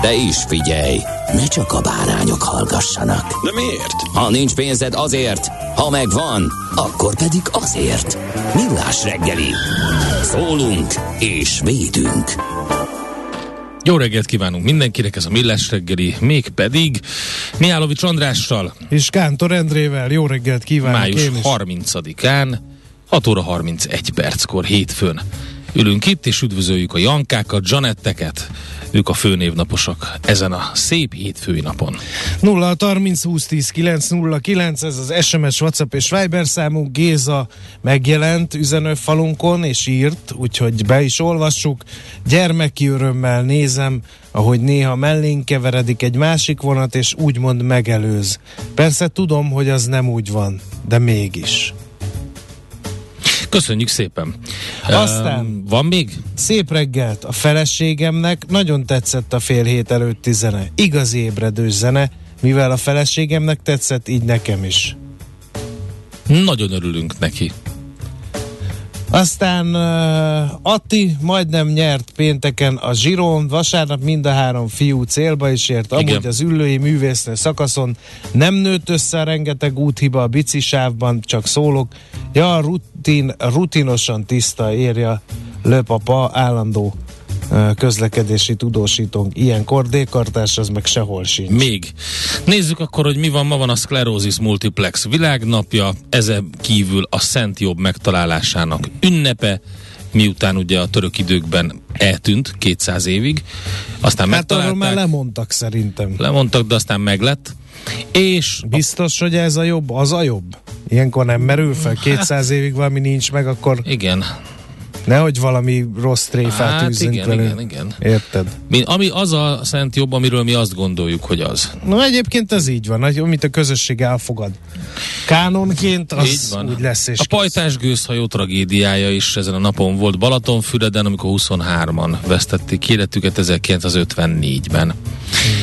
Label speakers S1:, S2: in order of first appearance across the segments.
S1: De is figyelj, ne csak a bárányok hallgassanak.
S2: De miért?
S1: Ha nincs pénzed azért, ha megvan, akkor pedig azért. Millás reggeli. Szólunk és védünk.
S3: Jó reggelt kívánunk mindenkinek, ez a Millás reggeli, mégpedig Mihálovics Andrással,
S4: És Kántor Endrével jó reggelt kívánok
S3: május
S4: én is.
S3: 30-án, 6 óra 31 perckor hétfőn. Ülünk itt, és üdvözöljük a Jankákat, Janetteket, ők a főnévnaposok ezen a szép hétfői napon.
S4: 0 30 20 10 9 0 9, ez az SMS, WhatsApp és Viber számunk. Géza megjelent üzenőfalunkon és írt, úgyhogy be is olvassuk. Gyermeki örömmel nézem, ahogy néha mellénk keveredik egy másik vonat, és úgymond megelőz. Persze tudom, hogy az nem úgy van, de mégis.
S3: Köszönjük szépen.
S4: Aztán-
S3: Ehm, van még?
S4: Szép reggelt a feleségemnek, nagyon tetszett a fél hét előtti zene. Igazi ébredős zene, mivel a feleségemnek tetszett, így nekem is.
S3: Nagyon örülünk neki.
S4: Aztán uh, Atti majdnem nyert pénteken a Zsiron, vasárnap mind a három fiú célba is ért. Amúgy
S3: Igen.
S4: az üllői művésznő szakaszon nem nőtt össze rengeteg úthiba a bicisávban, csak szólok. Ja, rutin, rutinosan tiszta érja lőpapa állandó közlekedési tudósítónk. Ilyenkor D-kartás az meg sehol sincs.
S3: Még. Nézzük akkor, hogy mi van. Ma van a Sclerosis Multiplex világnapja, ezen kívül a Szent Jobb megtalálásának ünnepe, miután ugye a török időkben eltűnt 200 évig, aztán
S4: Hát arról már lemondtak szerintem.
S3: lemondtak, de aztán meglett, és
S4: Biztos, hogy ez a jobb, az a jobb? Ilyenkor nem merül fel, 200 évig valami nincs meg, akkor
S3: igen,
S4: nehogy valami rossz tréfát
S3: hát
S4: űzzünk
S3: igen,
S4: velünk.
S3: igen, igen.
S4: Érted?
S3: Mi, ami az a Szent Jobb, amiről mi azt gondoljuk, hogy az.
S4: No egyébként ez így van, amit a közösség elfogad. Kánonként az
S3: Így van.
S4: úgy lesz és
S3: a pajtás gőzhajó tragédiája is ezen a napon volt Balatonfüreden, amikor 23-an vesztették életüket 1954-ben.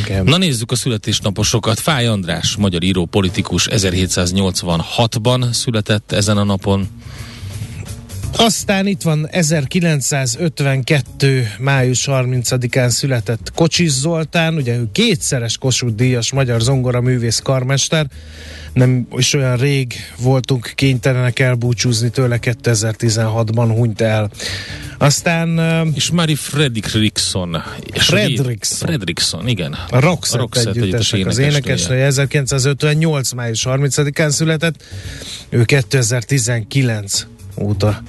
S4: Igen.
S3: Na nézzük a születésnaposokat. Fáj András, magyar író, politikus 1786-ban született ezen a napon.
S4: Aztán itt van 1952. május 30-án született Kocsis Zoltán, ugye ő kétszeres Kossuth díjas magyar zongoraművész karmester, nem is olyan rég voltunk kénytelenek elbúcsúzni tőle, 2016-ban hunyt el. Aztán
S3: És Mari Fredriksson.
S4: Fredriksson.
S3: Fredriksson, igen.
S4: a Roxette,
S3: Roxette
S4: együttesnek az
S3: énekesnője
S4: 1958. május 30-án született, ő 2019 óta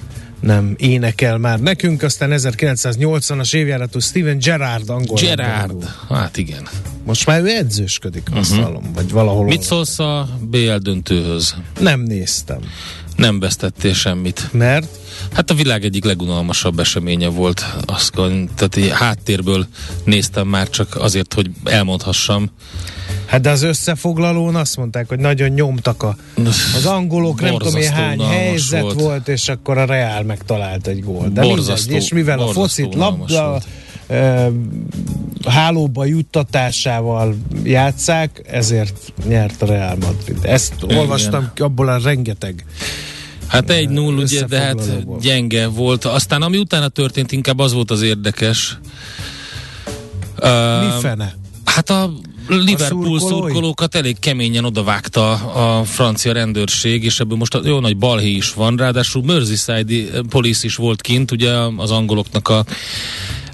S4: nem énekel már nekünk, aztán 1980-as évjáratú Steven Gerrard angol. Labdarúgó.
S3: Hát igen.
S4: Most már ő edzősködik, azt uh-huh. hallom, vagy valahol.
S3: Mit szólsz a BL döntőhöz?
S4: Nem néztem.
S3: Nem vesztettél semmit.
S4: Mert?
S3: Hát a világ egyik legunalmasabb eseménye volt. Azt, tehát háttérből néztem már csak azért, hogy elmondhassam.
S4: Hát de az összefoglalón azt mondták, hogy nagyon nyomtak a, az angolok, nem tudom én hány helyzet volt.
S3: volt.
S4: és akkor a Real megtalált egy gólt. De
S3: Borzasztó-
S4: mindegy, és mivel a focit labda hálóba juttatásával játszák, ezért nyert a Real Madrid. Ezt
S3: Igen.
S4: olvastam abból a rengeteg.
S3: Hát egy null, ugye, de hát gyenge volt. Aztán ami utána történt, inkább az volt az érdekes. Uh,
S4: Mi fene?
S3: Hát a Liverpool
S4: szurkolói?
S3: szurkolókat elég keményen odavágta a francia rendőrség, és ebből most jó nagy balhé is van, ráadásul Merseyside police is volt kint, ugye az angoloknak a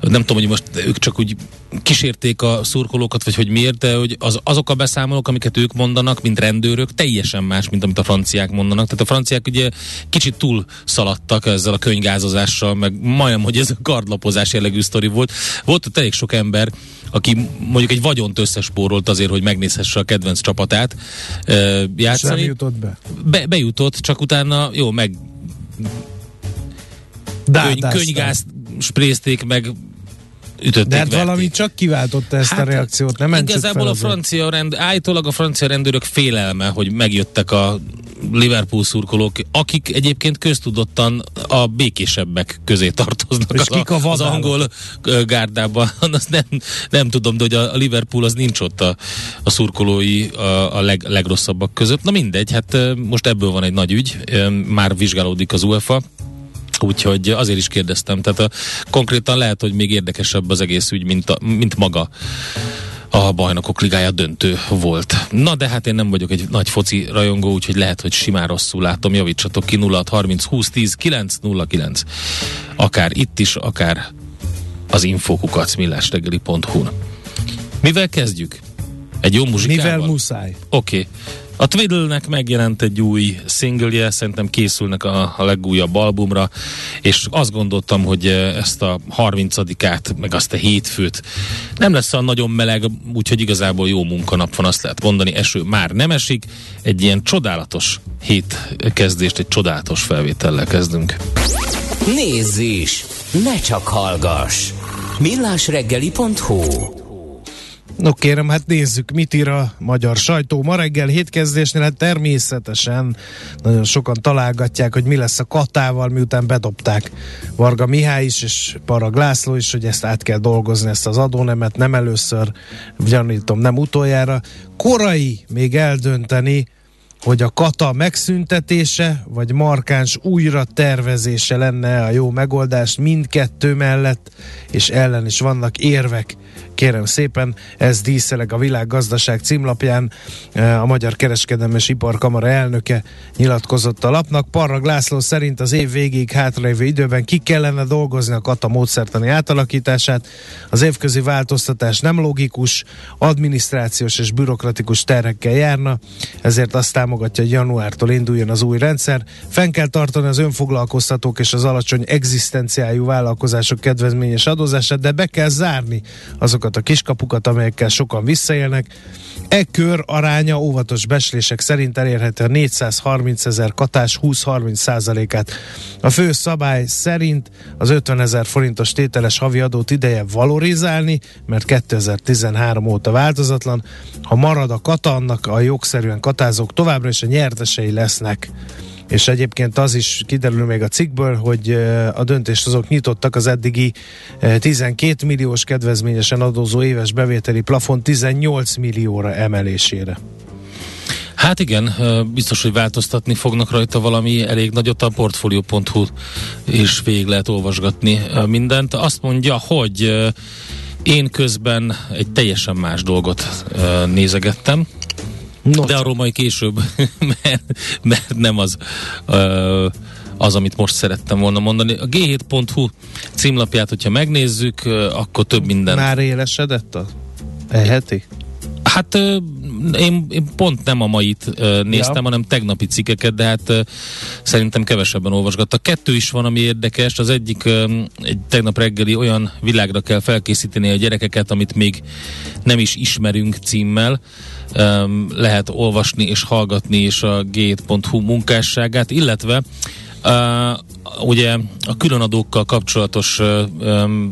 S3: nem tudom, hogy most ők csak úgy kísérték a szurkolókat, vagy hogy miért, de hogy az, azok a beszámolók, amiket ők mondanak, mint rendőrök, teljesen más, mint amit a franciák mondanak. Tehát a franciák ugye kicsit túl szaladtak ezzel a könygázozással, meg majdnem, hogy ez a kardlapozás jellegű sztori volt. Volt ott elég sok ember, aki mondjuk egy vagyont összespórolt azért, hogy megnézhesse a kedvenc csapatát uh, játszani. És
S4: jutott be.
S3: be. Bejutott, csak utána jó, meg könyv, könygázt sprézték, meg ütötték,
S4: De hát verték. valami csak kiváltotta ezt hát, a reakciót, nem
S3: Igazából a francia rend, állítólag a francia rendőrök félelme, hogy megjöttek a Liverpool szurkolók, akik egyébként köztudottan a békésebbek közé tartoznak
S4: És kik a, a
S3: az angol gárdában. Azt nem, nem tudom, de hogy a Liverpool az nincs ott a, a szurkolói a, a leg, legrosszabbak között. Na mindegy, hát most ebből van egy nagy ügy, már vizsgálódik az UEFA, úgyhogy azért is kérdeztem. Tehát a, konkrétan lehet, hogy még érdekesebb az egész ügy, mint, a, mint maga a bajnokok ligája döntő volt. Na de hát én nem vagyok egy nagy foci rajongó, úgyhogy lehet, hogy simán rosszul látom. Javítsatok ki 0 30 20 10 9 0 9. Akár itt is, akár az infokukat millástegeli.hu-n. Mivel kezdjük? Egy jó muzsikával?
S4: Mivel muszáj.
S3: Oké. Okay. A Twiddle-nek megjelent egy új szingleje, szerintem készülnek a, a legújabb albumra, és azt gondoltam, hogy eh, ezt a 30-át, meg azt a hétfőt nem lesz a nagyon meleg, úgyhogy igazából jó munkanap van, azt lehet mondani, eső már nem esik, egy ilyen csodálatos hét kezdést, egy csodálatos felvétellel kezdünk.
S1: Nézz is! Ne csak hallgass! millásreggeli.hu
S4: No kérem, hát nézzük, mit ír a magyar sajtó. Ma reggel hétkezdésnél hát természetesen nagyon sokan találgatják, hogy mi lesz a katával, miután bedobták Varga Mihály is, és Parag László is, hogy ezt át kell dolgozni, ezt az adónemet, nem először, gyanítom, nem utoljára. Korai még eldönteni, hogy a kata megszüntetése, vagy markáns újra tervezése lenne a jó megoldás mindkettő mellett, és ellen is vannak érvek kérem szépen, ez díszeleg a világgazdaság címlapján. E, a Magyar Kereskedelmi és Iparkamara elnöke nyilatkozott a lapnak. Parrag László szerint az év végéig hátralévő időben ki kellene dolgozni a kata módszertani átalakítását. Az évközi változtatás nem logikus, adminisztrációs és bürokratikus terhekkel járna, ezért azt támogatja, hogy januártól induljon az új rendszer. Fenn kell tartani az önfoglalkoztatók és az alacsony egzisztenciájú vállalkozások kedvezményes adózását, de be kell zárni azokat a kiskapukat, amelyekkel sokan visszaélnek. E kör aránya óvatos beslések szerint elérhető a 430 ezer katás 20-30 százalékát. A fő szabály szerint az 50 ezer forintos tételes havi adót ideje valorizálni, mert 2013 óta változatlan. Ha marad a kata, annak a jogszerűen katázók továbbra is a nyertesei lesznek és egyébként az is kiderül még a cikkből, hogy a döntést azok nyitottak az eddigi 12 milliós kedvezményesen adózó éves bevételi plafon 18 millióra emelésére.
S3: Hát igen, biztos, hogy változtatni fognak rajta valami elég nagyot a portfolio.hu és végig lehet olvasgatni mindent. Azt mondja, hogy én közben egy teljesen más dolgot nézegettem, No, De arról majd később, mert, mert nem az az, amit most szerettem volna mondani. A g7.hu címlapját, hogyha megnézzük, akkor több minden.
S4: Már élesedett a eheti?
S3: Hát én, én pont nem a mait néztem, ja. hanem tegnapi cikkeket, de hát szerintem kevesebben olvasgattak. Kettő is van, ami érdekes. Az egyik egy tegnap reggeli olyan világra kell felkészíteni a gyerekeket, amit még nem is ismerünk címmel lehet olvasni és hallgatni is a g7.hu munkásságát, illetve uh, ugye a különadókkal kapcsolatos um,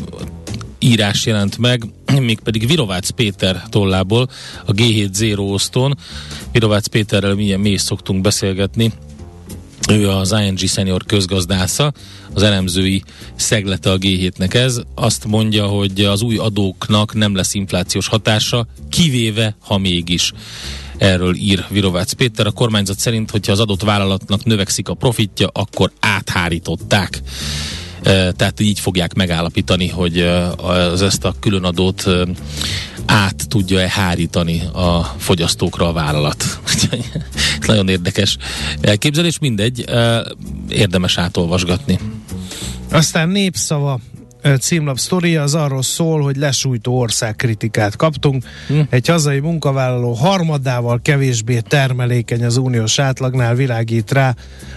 S3: írás jelent meg, mégpedig Virovácz Péter tollából, a G7 Zero osztón. Virovácz Péterrel milyen mi is szoktunk beszélgetni, ő az ING senior közgazdásza, az elemzői szeglete a G7-nek ez. Azt mondja, hogy az új adóknak nem lesz inflációs hatása, kivéve, ha mégis. Erről ír Virovácz Péter. A kormányzat szerint, hogyha az adott vállalatnak növekszik a profitja, akkor áthárították tehát így fogják megállapítani, hogy az ezt a különadót át tudja-e hárítani a fogyasztókra a vállalat. Nagyon érdekes elképzelés, mindegy, érdemes átolvasgatni.
S4: Aztán népszava címlap sztoria az arról szól, hogy lesújtó országkritikát kaptunk. Hm. Egy hazai munkavállaló harmadával kevésbé termelékeny az uniós átlagnál világít rá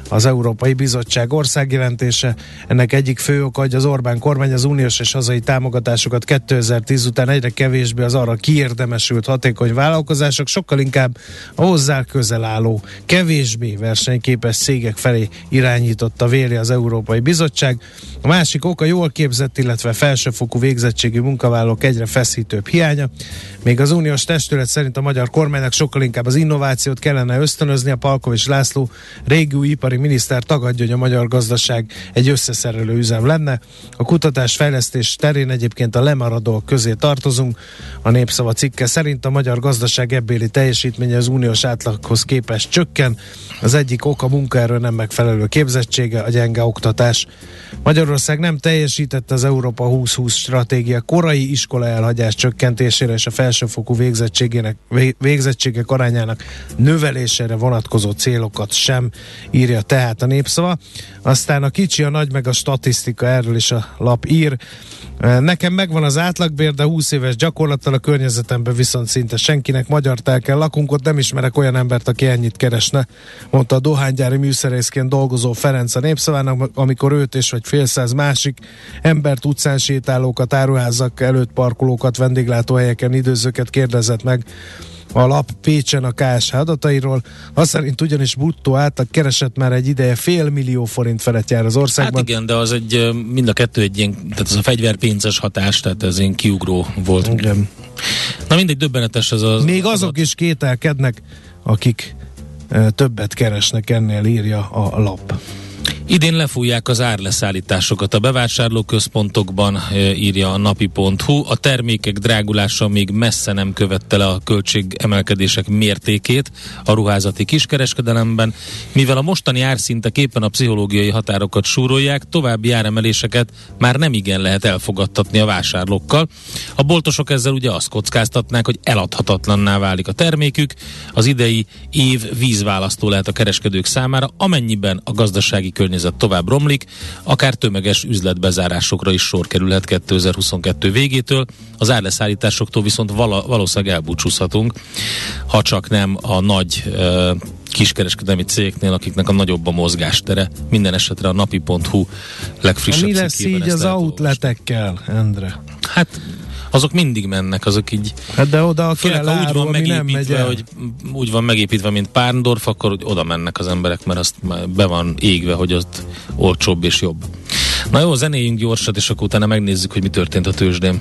S4: az Európai Bizottság országjelentése. Ennek egyik fő oka, hogy az Orbán kormány az uniós és hazai támogatásokat 2010 után egyre kevésbé az arra kiérdemesült hatékony vállalkozások, sokkal inkább a hozzá közel álló, kevésbé versenyképes cégek felé irányította véli az Európai Bizottság. A másik oka jól képzett, illetve felsőfokú végzettségű munkavállalók egyre feszítőbb hiánya. Még az uniós testület szerint a magyar kormánynak sokkal inkább az innovációt kellene ösztönözni. A Palkovics László régió ipari miniszter tagadja, hogy a magyar gazdaság egy összeszerelő üzem lenne. A kutatás fejlesztés terén egyébként a lemaradók közé tartozunk. A népszava cikke szerint a magyar gazdaság ebbéli teljesítménye az uniós átlaghoz képest csökken. Az egyik oka munkaerő nem megfelelő képzettsége, a gyenge oktatás. Magyarország nem teljesítette az Európa 2020 stratégia korai iskola elhagyás csökkentésére és a felsőfokú végzettségének, végzettségek arányának növelésére vonatkozó célokat sem írja tehát a népszava. Aztán a kicsi, a nagy meg a statisztika, erről is a lap ír. Nekem megvan az átlagbér, de 20 éves gyakorlattal a környezetemben viszont szinte senkinek magyar kell lakunk, ott nem ismerek olyan embert, aki ennyit keresne, mondta a dohánygyári műszerészként dolgozó Ferenc a népszavának, amikor őt és vagy fél száz másik embert, utcán sétálókat, áruházak előtt parkolókat, vendéglátóhelyeken időzőket kérdezett meg a lap Pécsen a KSH adatairól. Azt szerint ugyanis bruttó átlag keresett már egy ideje fél millió forint felett jár az országban.
S3: Hát igen, de az egy, mind a kettő egy ilyen, tehát az a fegyverpénzes hatás, tehát ez ilyen kiugró volt. Igen. Na mindegy, döbbenetes ez az
S4: Még azok adat. is kételkednek, akik többet keresnek ennél, írja a lap.
S3: Idén lefújják az árleszállításokat a bevásárlóközpontokban, írja a napi.hu. A termékek drágulása még messze nem követte le a költségemelkedések mértékét a ruházati kiskereskedelemben, mivel a mostani árszintek éppen a pszichológiai határokat súrolják, további áremeléseket már nem igen lehet elfogadtatni a vásárlókkal. A boltosok ezzel ugye azt kockáztatnák, hogy eladhatatlanná válik a termékük, az idei év vízválasztó lehet a kereskedők számára, amennyiben a gazdasági környezet helyzet tovább romlik, akár tömeges üzletbezárásokra is sor kerülhet 2022 végétől. Az árleszállításoktól viszont vala, valószínűleg elbúcsúzhatunk, ha csak nem a nagy uh, kiskereskedelmi cégeknél, akiknek a nagyobb a mozgástere. Minden esetre a napi.hu legfrissebb
S4: Mi lesz így az outletekkel, Endre?
S3: Hát azok mindig mennek, azok így.
S4: Hát de oda kell
S3: áru, úgy van megépítve, hogy úgy van megépítve, mint Párndorf, akkor hogy oda mennek az emberek, mert azt be van égve, hogy ott olcsóbb és jobb. Na jó, zenéjünk gyorsat, és akkor utána megnézzük, hogy mi történt a tőzsdén.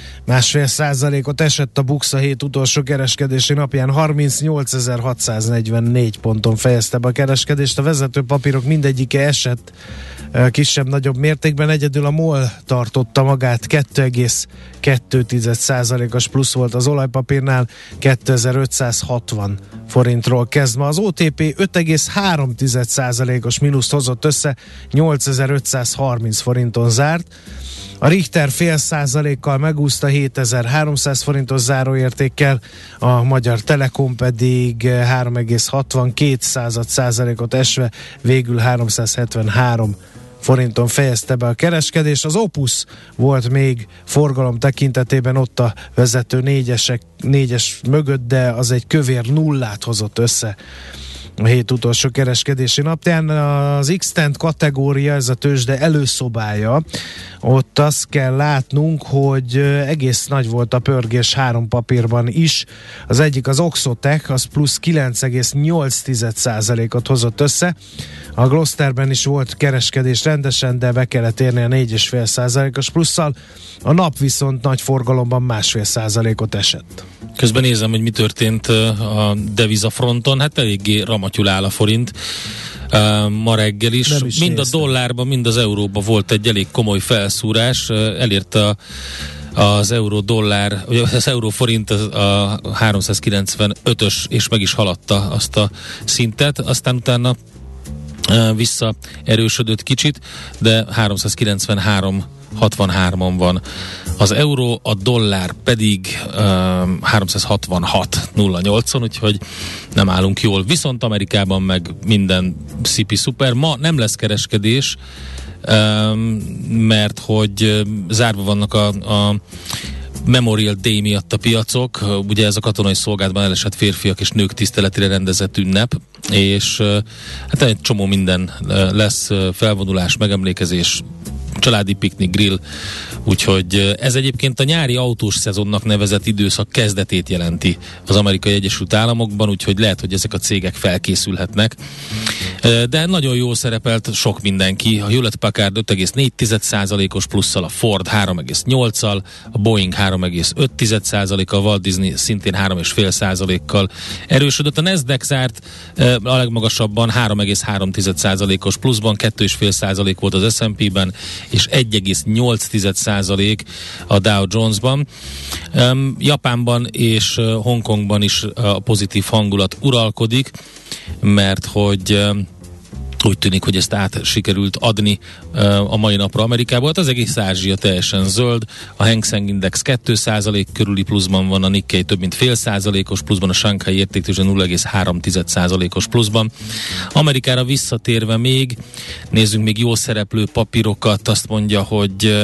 S4: Másfél százalékot esett a Buxa hét utolsó kereskedési napján 38.644 ponton fejezte be a kereskedést. A vezető papírok mindegyike esett kisebb-nagyobb mértékben. Egyedül a MOL tartotta magát 2,2%-os plusz volt az olajpapírnál 2560 forintról kezdve. Az OTP 5,3%-os mínuszt hozott össze 8530 forinton zárt. A Richter fél százalékkal megúszta 7300 forintos záróértékkel, a Magyar Telekom pedig 3,62 százalékot esve végül 373 forinton fejezte be a kereskedés. Az Opus volt még forgalom tekintetében ott a vezető négyesek, négyes mögött, de az egy kövér nullát hozott össze a hét utolsó kereskedési napján. Az x kategória, ez a tőzsde előszobája, ott azt kell látnunk, hogy egész nagy volt a pörgés három papírban is. Az egyik az Oxotec, az plusz 9,8%-ot hozott össze. A Glosterben is volt kereskedés rendesen, de be kellett érni a 4,5%-os plusszal. A nap viszont nagy forgalomban másfél százalékot esett.
S3: Közben nézem, hogy mi történt a devizafronton, hát eléggé ramatyul áll a forint. Ma reggel is. is mind néztem. a dollárban, mind az euróban volt egy elég komoly felszúrás. Uh, elérte a az euró dollár, ugye az euró forint a 395-ös, és meg is haladta azt a szintet, aztán utána vissza erősödött kicsit, de 393 63-on van az euró, a dollár pedig um, 366.08-on, úgyhogy nem állunk jól. Viszont Amerikában meg minden szipi szuper. Ma nem lesz kereskedés, mert hogy zárva vannak a, a Memorial Day miatt a piacok, ugye ez a katonai szolgálatban elesett férfiak és nők tiszteletére rendezett ünnep, és hát egy csomó minden lesz, felvonulás, megemlékezés, családi piknik, grill, úgyhogy ez egyébként a nyári autós szezonnak nevezett időszak kezdetét jelenti az Amerikai Egyesült Államokban, úgyhogy lehet, hogy ezek a cégek felkészülhetnek. De nagyon jól szerepelt sok mindenki. A Hewlett Packard 5,4%-os plusszal, a Ford 3,8-al, a Boeing 3,5%-a, a Walt Disney szintén 3,5%-kal erősödött. A Nasdaq zárt a legmagasabban 3,3%-os pluszban, 2,5% volt az S&P-ben, és 1,8% a Dow Jones-ban. Um, Japánban és Hongkongban is a pozitív hangulat uralkodik, mert hogy um, úgy tűnik, hogy ezt át sikerült adni a mai napra Amerikából. Hát az egész Ázsia teljesen zöld, a Hang Seng Index 2% körüli pluszban van, a Nikkei több mint fél százalékos pluszban, a Shanghai értéktőzsön 0,3%-os pluszban. Amerikára visszatérve még, nézzünk még jó szereplő papírokat, azt mondja, hogy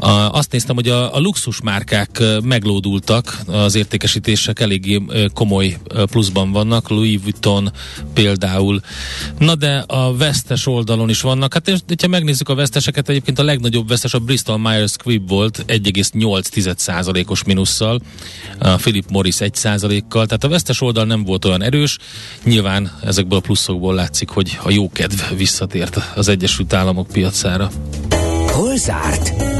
S3: a, azt néztem, hogy a, a luxus márkák meglódultak, az értékesítések eléggé komoly pluszban vannak, Louis Vuitton például. Na de a vesztes oldalon is vannak. Hát és, ha megnézzük a veszteseket, egyébként a legnagyobb vesztes a Bristol Myers Squibb volt 1,8%-os minusszal, a Philip Morris 1%-kal, tehát a vesztes oldal nem volt olyan erős. Nyilván ezekből a pluszokból látszik, hogy a jókedv visszatért az Egyesült Államok piacára.
S1: Hol zárt?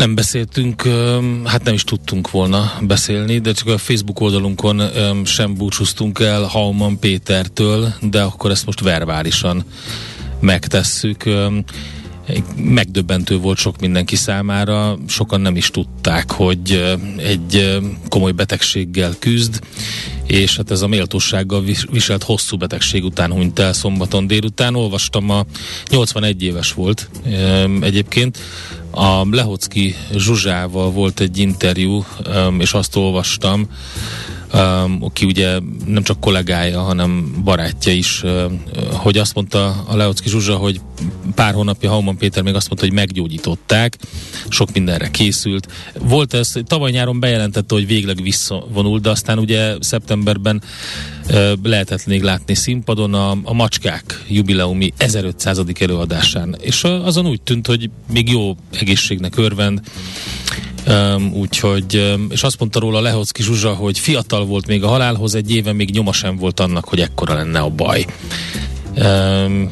S3: Nem beszéltünk, hát nem is tudtunk volna beszélni, de csak a Facebook oldalunkon sem búcsúztunk el Hauman Pétertől, de akkor ezt most verbálisan megtesszük. Megdöbbentő volt sok mindenki számára, sokan nem is tudták, hogy egy komoly betegséggel küzd, és hát ez a méltósággal viselt hosszú betegség után hunyt el szombaton délután. Olvastam, a 81 éves volt egyébként, a Lehocki Zsuzsával volt egy interjú, és azt olvastam, aki ugye nem csak kollégája, hanem barátja is, hogy azt mondta a Leocki Zsuzsa, hogy pár hónapja Hauman Péter még azt mondta, hogy meggyógyították, sok mindenre készült. Volt ez, tavaly nyáron bejelentette, hogy végleg visszavonult, de aztán ugye szeptemberben lehetett még látni színpadon a, a Macskák jubileumi 1500. előadásán, és azon úgy tűnt, hogy még jó egészségnek örvend, Um, úgyhogy, um, és azt mondta róla Lehocki Zsuzsa, hogy fiatal volt még a halálhoz, egy éve még nyoma sem volt annak, hogy ekkora lenne a baj. Um,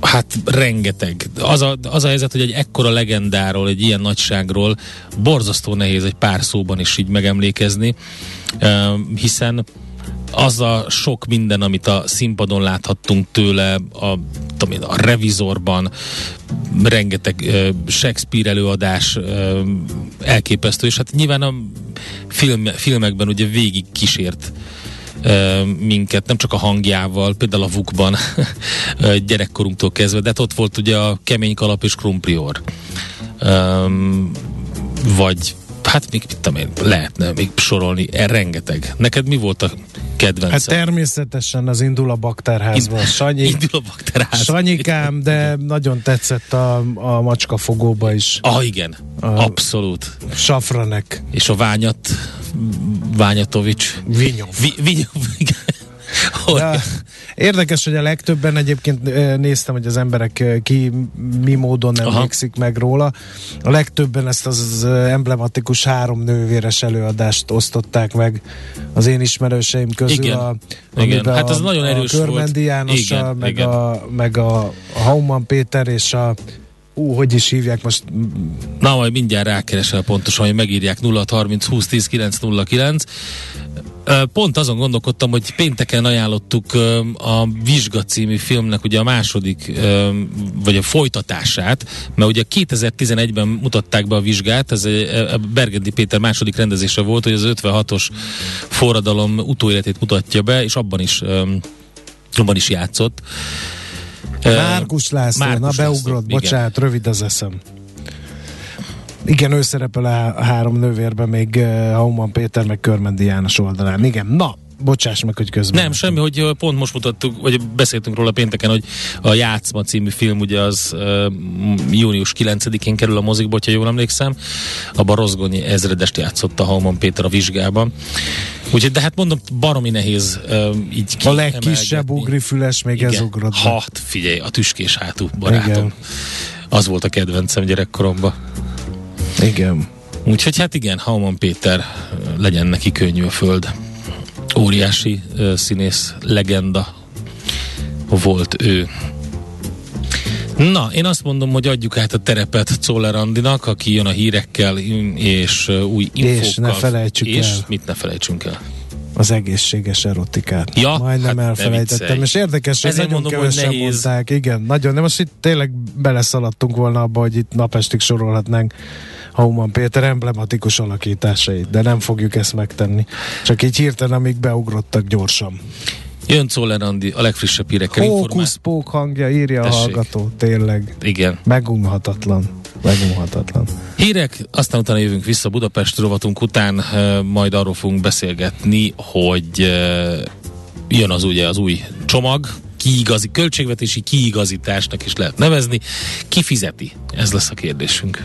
S3: hát rengeteg. Az a, az a helyzet, hogy egy ekkora legendáról, egy ilyen nagyságról borzasztó nehéz egy pár szóban is így megemlékezni, um, hiszen az a sok minden, amit a színpadon láthattunk tőle, a, tudom a revizorban, rengeteg uh, Shakespeare előadás uh, elképesztő, és hát nyilván a film, filmekben ugye végig kísért minket, nem csak a hangjával, például a Vukban gyerekkorunktól kezdve, de hát ott volt ugye a Kemény Kalap és Krumprior. Um, vagy hát még mit tudom én, lehetne még sorolni, e, rengeteg. Neked mi volt a kedvenc?
S4: Hát természetesen az indul a bakterházban. Sanyi,
S3: indul a bakterház.
S4: Sanyikám, de nagyon tetszett a, a macskafogóba is.
S3: Ah, igen, a abszolút.
S4: Safranek.
S3: És a Ványat, Ványatovics.
S4: Vinyov.
S3: Vi, Vinyov,
S4: Ja, Érdekes, hogy a legtöbben egyébként néztem, hogy az emberek ki mi módon emlékszik meg róla. A legtöbben ezt az, emblematikus három nővéres előadást osztották meg az én ismerőseim közül.
S3: Igen.
S4: A,
S3: Igen. Hát az
S4: a,
S3: nagyon
S4: a
S3: erős
S4: Körmendi
S3: volt.
S4: Jánossal,
S3: Igen,
S4: meg,
S3: igen.
S4: A, meg a, a Hauman Péter és a ú, hogy is hívják most
S3: Na, majd mindjárt rákeresel pontosan, hogy megírják 0630 20 10 909. Ö, Pont azon gondolkodtam, hogy pénteken ajánlottuk a Vizsga című filmnek ugye a második, vagy a folytatását, mert ugye 2011-ben mutatták be a vizsgát, ez egy, a Bergendi Péter második rendezése volt, hogy az 56-os forradalom utóéletét mutatja be, és abban is, abban is játszott.
S4: Márkus László,
S3: Márkus
S4: na
S3: László,
S4: beugrott,
S3: igen.
S4: bocsánat, rövid az eszem. Igen, ő szerepel a három nővérben, még uh, Hauman Péter, meg Körmendi János oldalán. Igen, na, bocsáss meg, hogy közben.
S3: Nem, semmi, hogy ö, pont most mutattuk, vagy beszéltünk róla pénteken, hogy a Játszma című film ugye az uh, június 9-én kerül a mozikba, hogyha jól emlékszem. Abban Rozgonyi ezredest játszott a Halman Péter a vizsgában. Úgyhogy, de hát mondom, baromi nehéz uh, így
S4: A legkisebb ugrifüles, még ez
S3: Igen.
S4: ugrott. be.
S3: Ha, figyelj, a tüskés hátú barátom.
S4: Igen.
S3: Az volt a kedvencem gyerekkoromban.
S4: Igen.
S3: Úgyhogy hát igen, Hauman Péter, legyen neki könnyű a föld. Óriási ö, színész, legenda volt ő. Na, én azt mondom, hogy adjuk át a terepet Czoller Andinak, aki jön a hírekkel mm, és új infókkal.
S4: ne felejtsük
S3: és
S4: el.
S3: mit ne felejtsünk el.
S4: Az egészséges erotikát.
S3: Ja,
S4: Majdnem
S3: hát
S4: elfelejtettem. És érdekes, hogy
S3: Ezért
S4: nagyon
S3: mondom, hogy
S4: kevesen
S3: nehéz.
S4: mondták. Igen, nagyon. De most itt tényleg beleszaladtunk volna abba, hogy itt napestig sorolhatnánk Hauman Péter emblematikus alakításait, de nem fogjuk ezt megtenni. Csak így hirtelen, amíg beugrottak gyorsan.
S3: Jön Czoller Andi a legfrissebb hírekkel.
S4: Hókuszpók hangja, írja
S3: Tessék.
S4: a hallgató, tényleg.
S3: Igen.
S4: Megunhatatlan. Megunhatatlan.
S3: Hírek, aztán utána jövünk vissza Budapest rovatunk után, eh, majd arról fogunk beszélgetni, hogy eh, jön az ugye az új csomag, kiigazi, költségvetési kiigazításnak is lehet nevezni. Ki fizeti? Ez lesz a kérdésünk.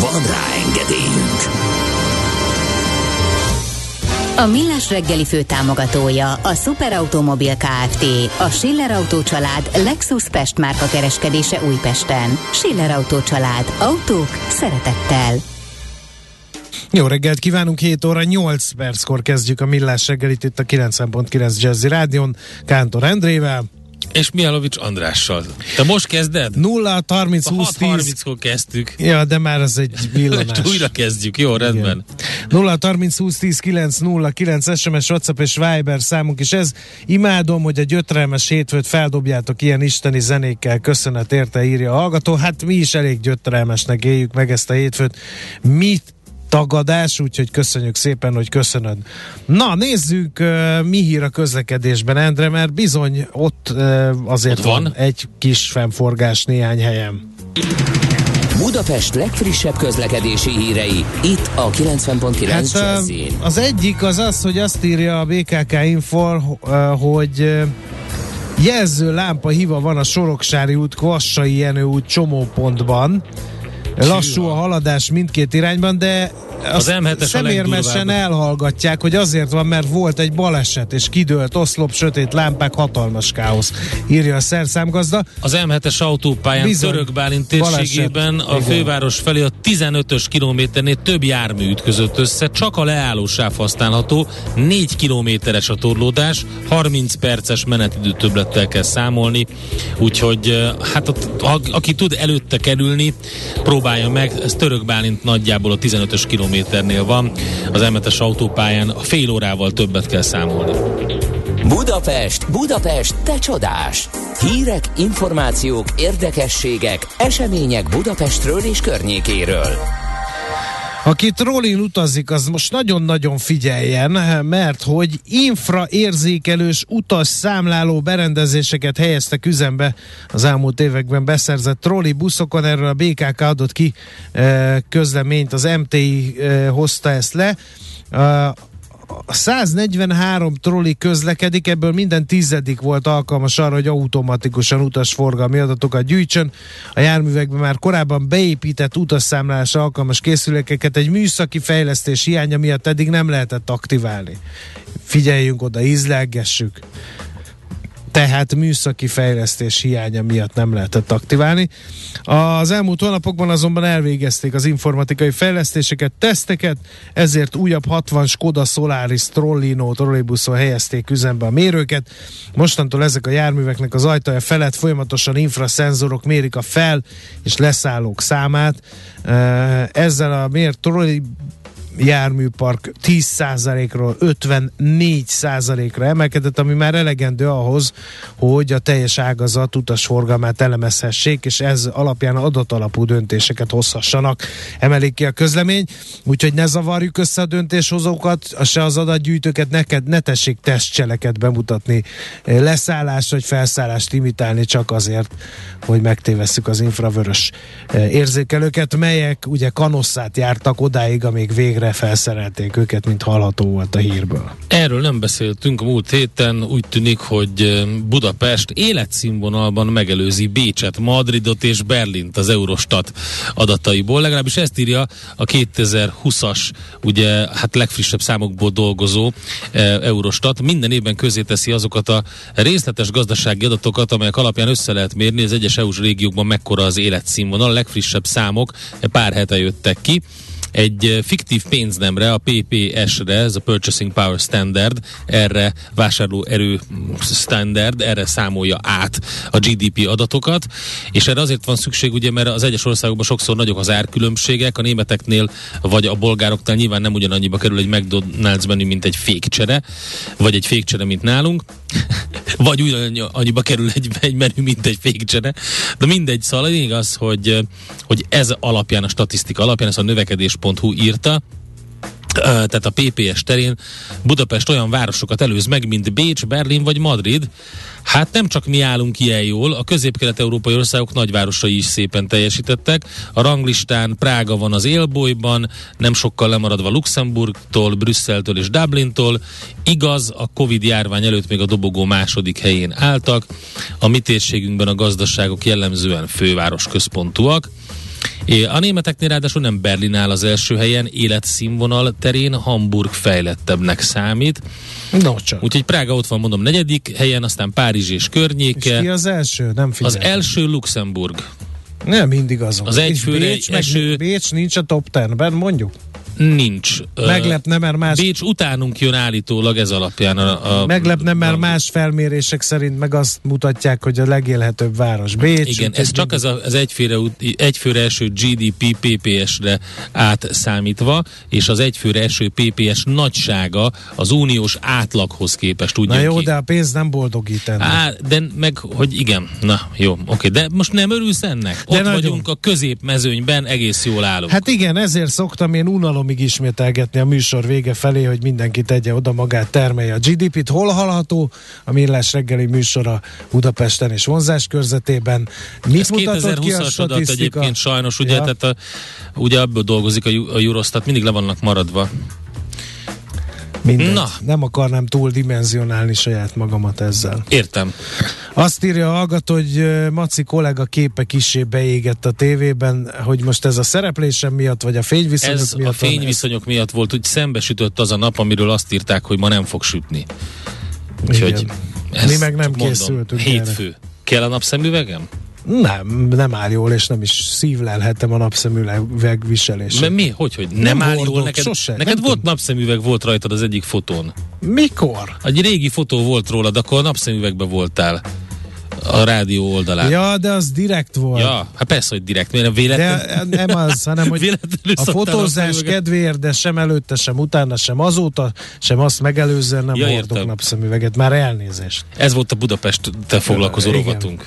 S1: Van rá engedélyünk!
S5: A Millás reggeli főtámogatója a Superautomobil KFT, a Schiller Autó család Lexus Pest márka kereskedése Újpesten. Schiller Autó család. Autók szeretettel.
S4: Jó reggelt kívánunk, 7 óra 8 perckor kezdjük a Millás reggelit itt a 90.9 Jazzy Rádion, Kántor Endrével.
S3: És Mihálovics Andrással. Te most kezded?
S4: 0 30
S3: A
S4: 20 10
S3: 6.30-kor kezdtük.
S4: Ja, de már ez egy villanás.
S3: Újra kezdjük, jó, rendben.
S4: 0 30 20 10 9 0 9 SMS, WhatsApp és Viber számunk is ez. Imádom, hogy a gyötrelmes hétfőt feldobjátok ilyen isteni zenékkel. Köszönet érte, írja a hallgató. Hát mi is elég gyötrelmesnek éljük meg ezt a hétfőt. Mit tagadás, úgyhogy köszönjük szépen, hogy köszönöd. Na, nézzük, uh, mi hír a közlekedésben, Endre, mert bizony ott uh, azért
S3: Ott
S4: van.
S3: van?
S4: egy kis fennforgás néhány helyen.
S1: Budapest legfrissebb közlekedési hírei, itt a 90.9
S4: Hát
S1: Jazzin.
S4: az egyik az az, hogy azt írja a BKK Infor, ö, hogy jelző lámpa hiva van a Soroksári út, Kvassai Jenő út csomópontban. Lassú a haladás mindkét irányban, de azt
S3: M7-es a
S4: szemérmesen elhallgatják, hogy azért van, mert volt egy baleset, és kidőlt oszlop, sötét lámpák, hatalmas káosz, írja a szerszámgazda.
S3: Az M7-es autópályán
S4: Bizony.
S3: Török Bálint
S4: Baleset.
S3: térségében a
S4: Igen.
S3: főváros felé a 15-ös kilométernél több jármű ütközött össze, csak a leálló sáv használható, 4 kilométeres a torlódás, 30 perces menetidő többlettel kell számolni, úgyhogy hát a, aki tud előtte kerülni, próbálja meg, ez Török Bálint nagyjából a 15-ös kilométernél van, az M7-es autópályán fél órával többet kell számolni.
S1: Budapest, Budapest, te csodás! Hírek, információk, érdekességek, események Budapestről és környékéről.
S4: Aki trollin utazik, az most nagyon-nagyon figyeljen, mert hogy infraérzékelős utas számláló berendezéseket helyeztek üzembe az elmúlt években beszerzett trolli buszokon. Erről a BKK adott ki eh, közleményt, az MTI eh, hozta ezt le. Uh, 143 trolli közlekedik, ebből minden tizedik volt alkalmas arra, hogy automatikusan utasforgalmi adatokat gyűjtsön. A járművekben már korábban beépített utasszámlálás alkalmas készülékeket egy műszaki fejlesztés hiánya miatt eddig nem lehetett aktiválni. Figyeljünk oda, ízlelgessük tehát műszaki fejlesztés hiánya miatt nem lehetett aktiválni. Az elmúlt hónapokban azonban elvégezték az informatikai fejlesztéseket, teszteket, ezért újabb 60 Skoda Solaris Trollino trollibuszon helyezték üzembe a mérőket. Mostantól ezek a járműveknek az ajtaja felett folyamatosan infraszenzorok mérik a fel és leszállók számát. Ezzel a mért trolli járműpark 10%-ról 54%-ra emelkedett, ami már elegendő ahhoz, hogy a teljes ágazat utasforgalmát elemezhessék, és ez alapján adatalapú döntéseket hozhassanak, emelik ki a közlemény, úgyhogy ne zavarjuk össze a döntéshozókat, se az adatgyűjtőket, neked ne tessék tesztcseleket bemutatni, leszállást vagy felszállást imitálni csak azért, hogy megtévesszük az infravörös érzékelőket, melyek ugye kanosszát jártak odáig, amíg végre végre felszerelték őket, mint hallható volt a hírből.
S3: Erről nem beszéltünk a múlt héten, úgy tűnik, hogy Budapest életszínvonalban megelőzi Bécset, Madridot és Berlint az Eurostat adataiból. Legalábbis ezt írja a 2020-as, ugye hát legfrissebb számokból dolgozó e, Eurostat. Minden évben közé teszi azokat a részletes gazdasági adatokat, amelyek alapján össze lehet mérni az egyes EU-s régiókban mekkora az életszínvonal. A legfrissebb számok pár hete jöttek ki egy fiktív pénznemre, a PPS-re, ez a Purchasing Power Standard, erre vásárló erő standard, erre számolja át a GDP adatokat, és erre azért van szükség, ugye, mert az egyes országokban sokszor nagyok az árkülönbségek, a németeknél vagy a bolgároknál nyilván nem ugyanannyiba kerül egy McDonald's menü, mint egy fékcsere, vagy egy fékcsere, mint nálunk, vagy ugyanannyiba kerül egy, egy menü, mint egy fékcsere, de mindegy, szóval az, hogy, hogy ez alapján, a statisztika alapján, ez a növekedés Budapest.hu írta, tehát a PPS terén Budapest olyan városokat előz meg, mint Bécs, Berlin vagy Madrid. Hát nem csak mi állunk ilyen jól, a közép-kelet-európai országok nagyvárosai is szépen teljesítettek. A ranglistán Prága van az élbolyban, nem sokkal lemaradva Luxemburgtól, Brüsszeltől és Dublintól. Igaz, a Covid járvány előtt még a dobogó második helyén álltak. A mi térségünkben a gazdaságok jellemzően főváros központúak. A németeknél ráadásul nem Berlin áll az első helyen, életszínvonal terén Hamburg fejlettebbnek számít.
S4: No, csak.
S3: Úgyhogy Prága ott van, mondom, negyedik helyen, aztán Párizs és környéke. És
S4: ki az első? Nem
S3: figyelj. Az első Luxemburg.
S4: Nem mindig azon.
S3: Az egyfőre Bécs, eső...
S4: Bécs nincs a top 10-ben, mondjuk.
S3: Nincs.
S4: Meglepne, mert más...
S3: Bécs utánunk jön állítólag ez alapján. A,
S4: a Meglepne, mert a... más felmérések szerint meg azt mutatják, hogy a legélhetőbb város Bécs.
S3: Igen, ez csak az, a, az egyfőre, egyfőre eső GDP PPS-re átszámítva, és az egyfőre eső PPS nagysága az uniós átlaghoz képest úgy
S4: Na jó,
S3: ki.
S4: de a pénz nem boldogít ennek.
S3: Á, de meg, hogy igen. Na, jó, oké, de most nem örülsz ennek? De Ott nagyon. vagyunk a középmezőnyben, egész jól állunk.
S4: Hát igen, ezért szoktam én unalom még ismételgetni a műsor vége felé, hogy mindenki tegye oda magát, termelje a GDP-t. Hol hallható a Millás reggeli műsora Budapesten és vonzás körzetében?
S3: Mit Ez mutatott ki a statisztika? egyébként sajnos, ugye, ja. tehát a, ugye abból dolgozik a, a Eurostat, mindig le vannak maradva.
S4: Mindegy. Na. Nem akarnám túl dimenzionálni saját magamat ezzel.
S3: Értem.
S4: Azt írja a hallgató, hogy Maci kollega képe kisé beégett a tévében, hogy most ez a szereplésem miatt, vagy a fényviszonyok
S3: ez
S4: miatt?
S3: a fényviszonyok van, miatt volt, hogy szembesütött az a nap, amiről azt írták, hogy ma nem fog sütni.
S4: Úgyhogy Mi meg nem készültünk.
S3: Mondom, hétfő. Erre. Kell a napszemüvegem?
S4: Nem, nem áll jól, és nem is szívlelhetem a napszemüveg viselését.
S3: Mert mi? Hogy, hogy nem, nem áll jól neked? Sose, neked nem volt tudom. napszemüveg, volt rajtad az egyik fotón.
S4: Mikor?
S3: Egy régi fotó volt rólad, akkor a napszemüvegbe voltál. a rádió oldalán.
S4: Ja, de az direkt volt.
S3: Ja, hát persze, hogy direkt, miért véletlen...
S4: De nem az, hanem hogy a fotózás kedvéért, de sem előtte, sem utána, sem azóta, sem azt megelőzően nem ja, hordok napszemüveget. Már elnézést.
S3: Ez volt a Budapest-tel foglalkozó ja, rovatunk.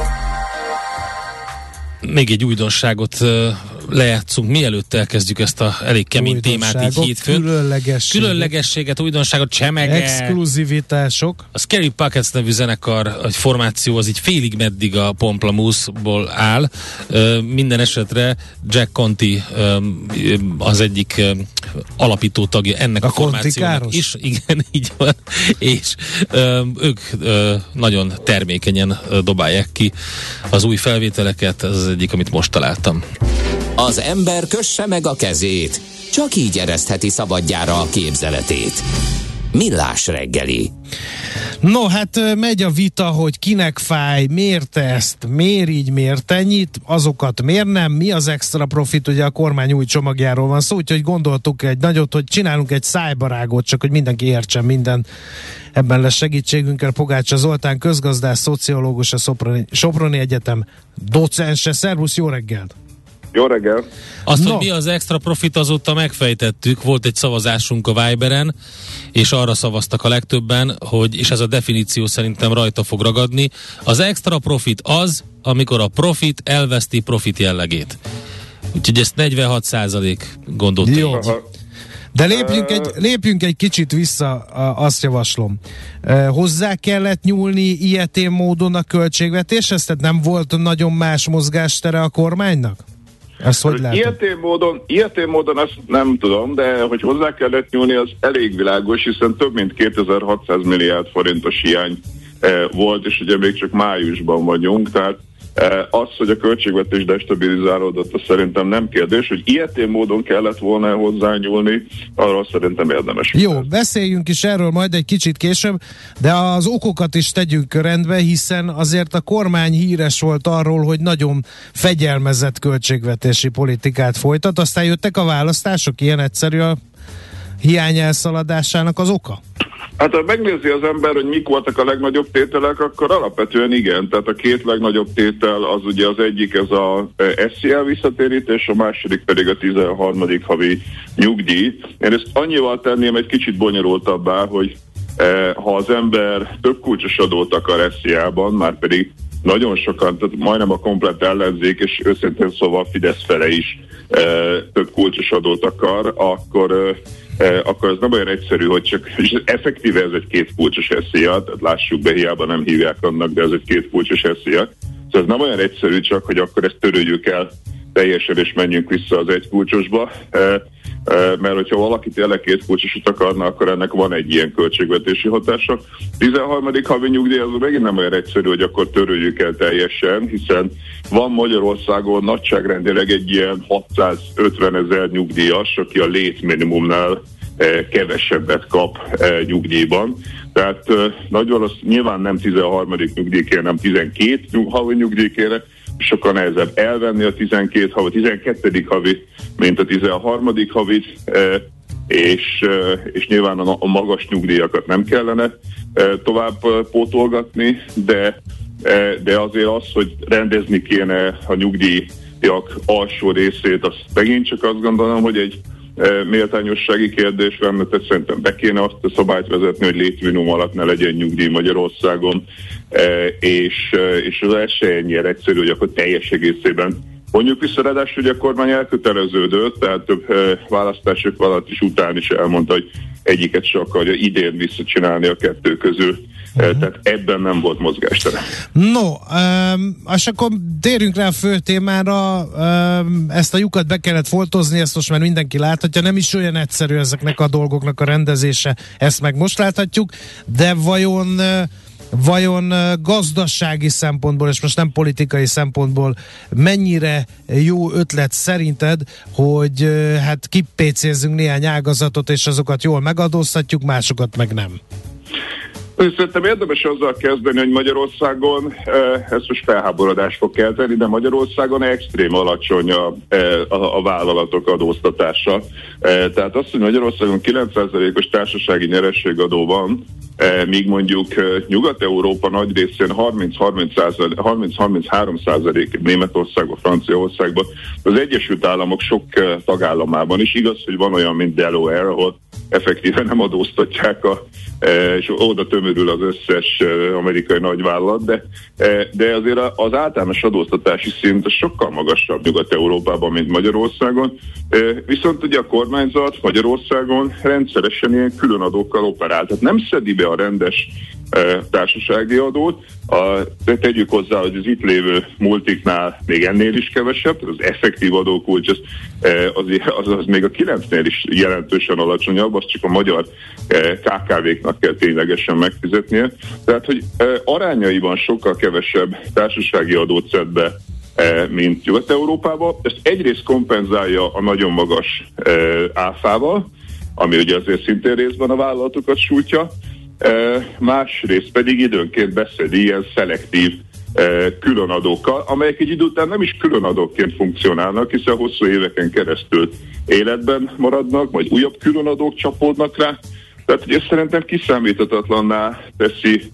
S3: Még egy újdonságot lejátszunk, mielőtt elkezdjük ezt a elég kemény témát így hétfőn.
S4: Különlegességet.
S3: Különlegességet, újdonságot, csemege.
S4: Exkluzivitások.
S3: A Scary Pockets nevű zenekar, egy formáció, az így félig meddig a Pomplamoose-ból áll. Minden esetre Jack Conti az egyik alapító tagja ennek a, a formációnak is. Igen, így van. És ők nagyon termékenyen dobálják ki az új felvételeket, az egyik, amit most találtam.
S1: Az ember kösse meg a kezét, csak így eresztheti szabadjára a képzeletét. Millás reggeli.
S4: No, hát megy a vita, hogy kinek fáj, miért ezt, miért így, miért ennyit, azokat miért nem, mi az extra profit, ugye a kormány új csomagjáról van szó, úgyhogy gondoltuk egy nagyot, hogy csinálunk egy szájbarágot, csak hogy mindenki értsen minden. Ebben lesz segítségünkkel Pogácsa Zoltán, közgazdás, szociológus, a Soproni, Soproni Egyetem docense. Szervusz, jó reggelt!
S6: Jó reggel!
S3: Azt, no. hogy mi az extra profit, azóta megfejtettük. Volt egy szavazásunk a Viberen, és arra szavaztak a legtöbben, hogy, és ez a definíció szerintem rajta fog ragadni, az extra profit az, amikor a profit elveszti profit jellegét. Úgyhogy ezt 46 százalék gondolt.
S4: Jó. De lépjünk egy, lépjünk egy kicsit vissza, azt javaslom. Hozzá kellett nyúlni ilyetén módon a költségvetéshez? Tehát nem volt nagyon más mozgástere a kormánynak? Ezt hogy
S6: lehet? Ilyetén módon, ilyetén módon azt nem tudom, de hogy hozzá kellett nyúlni, az elég világos, hiszen több mint 2600 milliárd forintos hiány eh, volt, és ugye még csak májusban vagyunk, tehát Eh, az, hogy a költségvetés destabilizálódott, az szerintem nem kérdés, hogy ilyetén módon kellett volna hozzányúlni, arról szerintem érdemes.
S4: Jó, beszéljünk is erről majd egy kicsit később, de az okokat is tegyünk rendbe, hiszen azért a kormány híres volt arról, hogy nagyon fegyelmezett költségvetési politikát folytat, aztán jöttek a választások, ilyen egyszerű a hiány elszaladásának az oka?
S6: Hát ha megnézi az ember, hogy mik voltak a legnagyobb tételek, akkor alapvetően igen. Tehát a két legnagyobb tétel az ugye az egyik ez a e, SZIA visszatérítés, a második pedig a 13. havi nyugdíj. Én ezt annyival tenném egy kicsit bonyolultabbá, hogy e, ha az ember több kulcsos adót akar SZIA-ban, már pedig nagyon sokan, tehát majdnem a komplet ellenzék, és őszintén szóval Fidesz fele is e, több kulcsos adót akar, akkor akkor ez nem olyan egyszerű, hogy csak, és effektíve ez egy két kulcsos eszéja, tehát lássuk be, hiába nem hívják annak, de ez egy két kulcsos eszéja. Szóval ez nem olyan egyszerű csak, hogy akkor ezt törődjük el teljesen, és menjünk vissza az egy kulcsosba, mert hogyha valaki tényleg két kulcsosot akarna, akkor ennek van egy ilyen költségvetési hatása. 13. havi nyugdíj az megint nem olyan egyszerű, hogy akkor törődjük el teljesen, hiszen van Magyarországon nagyságrendileg egy ilyen 650 ezer nyugdíjas, aki a létminimumnál kevesebbet kap nyugdíjban. Tehát nagy valószínű, nyilván nem 13. nyugdíj kéne, nem 12 havi nyugdíj kéne, sokkal nehezebb elvenni a 12 havi, 12. havi, mint a 13. havit, és, és nyilván a magas nyugdíjakat nem kellene tovább pótolgatni, de, de azért az, hogy rendezni kéne a nyugdíjak alsó részét, azt megint csak azt gondolom, hogy egy méltányossági kérdés lenne, tehát szerintem be kéne azt a szabályt vezetni, hogy létminimum alatt ne legyen nyugdíj Magyarországon, és, és az se ennyire egyszerű, hogy akkor teljes egészében Mondjuk vissza, ráadásul, hogy a kormány elköteleződött, tehát több választások alatt is után is elmondta, hogy egyiket se akarja idén visszacsinálni a kettő közül. Uh-huh. Tehát ebben nem volt mozgástere.
S4: No, um, és akkor térjünk rá a fő témára. Um, ezt a lyukat be kellett foltozni, ezt most már mindenki láthatja. Nem is olyan egyszerű ezeknek a dolgoknak a rendezése, ezt meg most láthatjuk. De vajon uh, vajon gazdasági szempontból, és most nem politikai szempontból mennyire jó ötlet szerinted, hogy hát kipécézzünk néhány ágazatot, és azokat jól megadóztatjuk, másokat meg nem?
S6: Szerintem érdemes azzal kezdeni, hogy Magyarországon ez most felháborodás fog kelteni, de Magyarországon extrém alacsony a, a, a vállalatok adóztatása. Tehát azt, hogy Magyarországon 9%-os társasági nyerességadó van, míg mondjuk Nyugat-Európa nagy részén 30-33 százalék Németországban, Franciaországban, az Egyesült Államok sok tagállamában is. Igaz, hogy van olyan, mint Delaware, ahol effektíven nem adóztatják a és oda tömörül az összes amerikai nagyvállalat, de, de azért az általános adóztatási szint sokkal magasabb Nyugat-Európában, mint Magyarországon. Viszont ugye a kormányzat Magyarországon rendszeresen ilyen különadókkal operál, tehát nem szedi be a rendes társasági adót. A, de tegyük hozzá, hogy az itt lévő multiknál még ennél is kevesebb, az effektív adókulcs az, az, az, az még a 9-nél is jelentősen alacsonyabb, azt csak a magyar KKV-knak kell ténylegesen megfizetnie. Tehát, hogy arányaiban sokkal kevesebb társasági adót szed be mint Nyugat-Európában. Ezt egyrészt kompenzálja a nagyon magas áfával, ami ugye azért szintén részben a vállalatokat sújtja, másrészt pedig időnként beszedi ilyen szelektív különadókkal, amelyek egy idő után nem is különadóként funkcionálnak, hiszen hosszú éveken keresztül életben maradnak, vagy újabb különadók csapódnak rá. Tehát ugye szerintem kiszámíthatatlanná teszi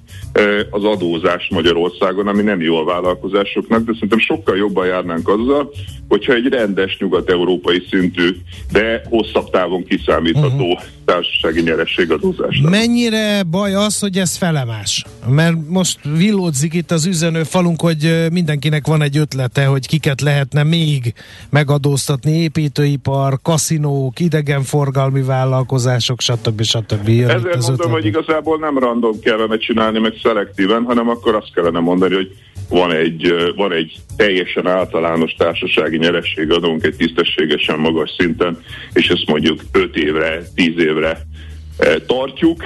S6: az adózás Magyarországon, ami nem jó a vállalkozásoknak, de szerintem sokkal jobban járnánk azzal, hogyha egy rendes nyugat-európai szintű, de hosszabb távon kiszámítható uh-huh. Társasági nyerességadózás.
S4: Mennyire baj az, hogy ez felemás? Mert most villódzik itt az üzenő falunk, hogy mindenkinek van egy ötlete, hogy kiket lehetne még megadóztatni, építőipar, kaszinók, idegenforgalmi vállalkozások, stb. stb.
S6: Jön Ezért mondom, ötlet. hogy igazából nem random kellene csinálni, meg szelektíven, hanem akkor azt kellene mondani, hogy van egy, van egy teljesen általános társasági nyerességadónk egy tisztességesen magas szinten, és ezt mondjuk 5 évre, 10 évre tartjuk,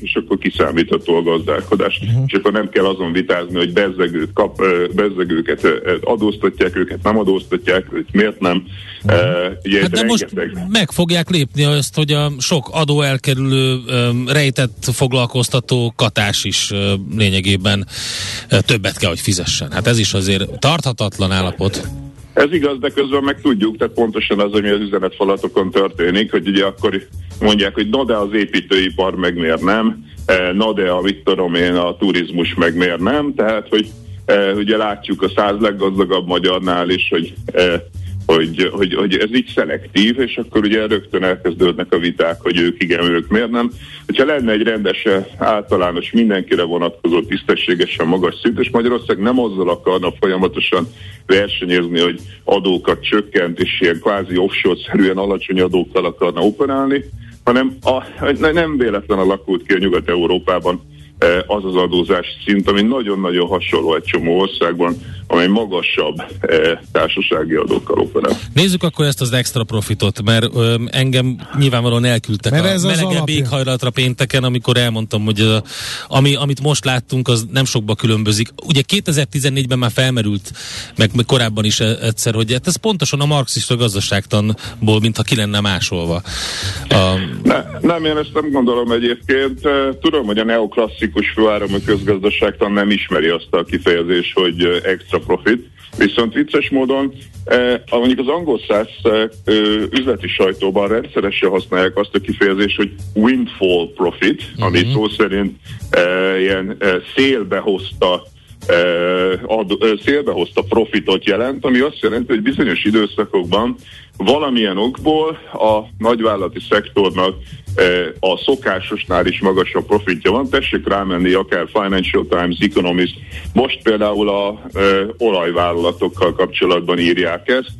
S6: és akkor kiszámítható a gazdálkodás. Uh-huh. És akkor nem kell azon vitázni, hogy bezzegőt kap, bezzegőket adóztatják, őket nem adóztatják, őt miért nem.
S3: Uh-huh. Ugye hát de most meg fogják lépni azt, hogy a sok adó elkerülő rejtett foglalkoztató katás is lényegében többet kell, hogy fizessen. Hát ez is azért tarthatatlan állapot.
S6: Ez igaz, de közben meg tudjuk, tehát pontosan az, ami az üzenetfalatokon történik, hogy ugye akkor mondják, hogy na de az építőipar meg miért nem, e, na de a, mit tudom én, a turizmus meg miért nem, tehát hogy e, ugye látjuk a száz leggazdagabb magyarnál is, hogy e, hogy, hogy, hogy ez így szelektív, és akkor ugye rögtön elkezdődnek a viták, hogy ők igen, ők miért nem. Hogyha lenne egy rendes, általános, mindenkire vonatkozó, tisztességesen magas szint, és Magyarország nem azzal akarna folyamatosan versenyezni, hogy adókat csökkent, és ilyen kvázi offshore-szerűen alacsony adókkal akarna operálni, hanem a, nem véletlen alakult ki a Nyugat-Európában Eh, az az adózás szint, ami nagyon-nagyon hasonló egy csomó országban, amely magasabb eh, társasági adókkal operál.
S3: Nézzük akkor ezt az extra profitot, mert ö, engem nyilvánvalóan elküldtek mert ez a melegebb éghajlatra pénteken, amikor elmondtam, hogy ö, ami, amit most láttunk, az nem sokba különbözik. Ugye 2014-ben már felmerült, meg, meg korábban is e, egyszer, hogy hát ez pontosan a marxista gazdaságtanból, mintha ki lenne másolva.
S6: A... Ne, nem, én ezt nem gondolom egyébként. Tudom, hogy a neoklasszik klasszikus főáramú közgazdaságtan nem ismeri azt a kifejezést, hogy extra profit, Viszont vicces módon, mondjuk az angol száz üzleti sajtóban rendszeresen használják azt a kifejezést, hogy windfall profit, uh-huh. ami szó szerint ilyen eh, szélbe hozta eh, ad, eh, szélbe hozta profitot jelent, ami azt jelenti, hogy bizonyos időszakokban valamilyen okból a nagyvállalati szektornak a szokásosnál is magasabb profitja van. Tessék rámenni akár Financial Times, Economist. Most például a olajvállalatokkal kapcsolatban írják ezt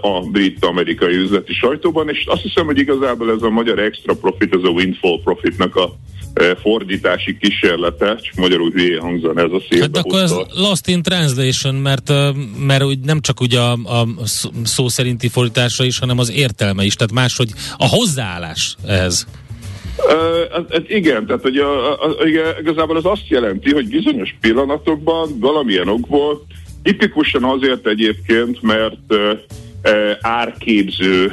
S6: a brit-amerikai üzleti sajtóban, és azt hiszem, hogy igazából ez a magyar extra profit, ez a windfall profitnak a fordítási kísérlete, csak magyarul hülyé hangzan ez a szép. Hát
S3: akkor ez lost in translation, mert, mert úgy nem csak ugye a, a szó szerinti fordítása is, hanem az értelme is, tehát máshogy a hozzáállás ehhez.
S6: Ez, ez igen, tehát hogy a, a, a, igazából az azt jelenti, hogy bizonyos pillanatokban valamilyen okból, tipikusan azért egyébként, mert árképző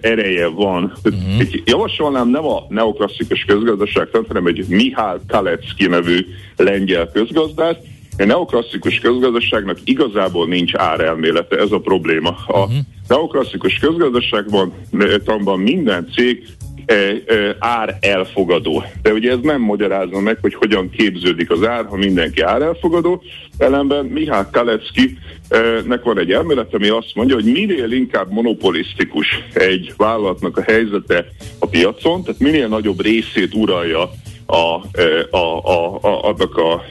S6: ereje van. Uh-huh. Javasolnám nem a neoklasszikus közgazdaságtant, hanem egy Mihály Kalecki nevű lengyel közgazdász, a neoklasszikus közgazdaságnak igazából nincs árelmélete, ez a probléma. A uh-huh. neoklasszikus közgazdaságban tanban minden cég ár elfogadó. De ugye ez nem magyarázza meg, hogy hogyan képződik az ár, ha mindenki ár elfogadó. Ellenben Mihály Kalecki nek van egy elmélet, ami azt mondja, hogy minél inkább monopolisztikus egy vállalatnak a helyzete a piacon, tehát minél nagyobb részét uralja a, a, a, a, annak a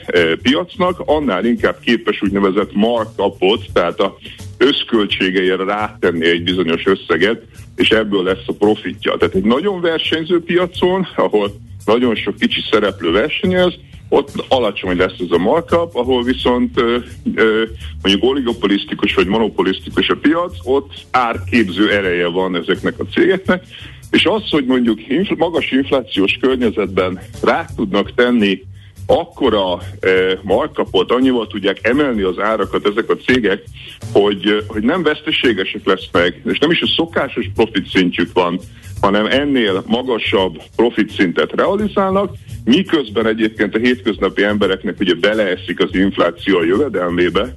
S6: piacnak, annál inkább képes úgynevezett markupot, tehát a összköltségeire rátenni egy bizonyos összeget, és ebből lesz a profitja. Tehát egy nagyon versenyző piacon, ahol nagyon sok kicsi szereplő versenyez, ott alacsony lesz ez a markup, ahol viszont ö, ö, mondjuk oligopolisztikus vagy monopolisztikus a piac, ott árképző ereje van ezeknek a cégeknek, és az, hogy mondjuk infl- magas inflációs környezetben rá tudnak tenni akkora e, markapot, annyival tudják emelni az árakat ezek a cégek, hogy, hogy nem veszteségesek lesznek, és nem is a szokásos profit szintjük van, hanem ennél magasabb profit szintet realizálnak, miközben egyébként a hétköznapi embereknek ugye beleeszik az infláció a jövedelmébe,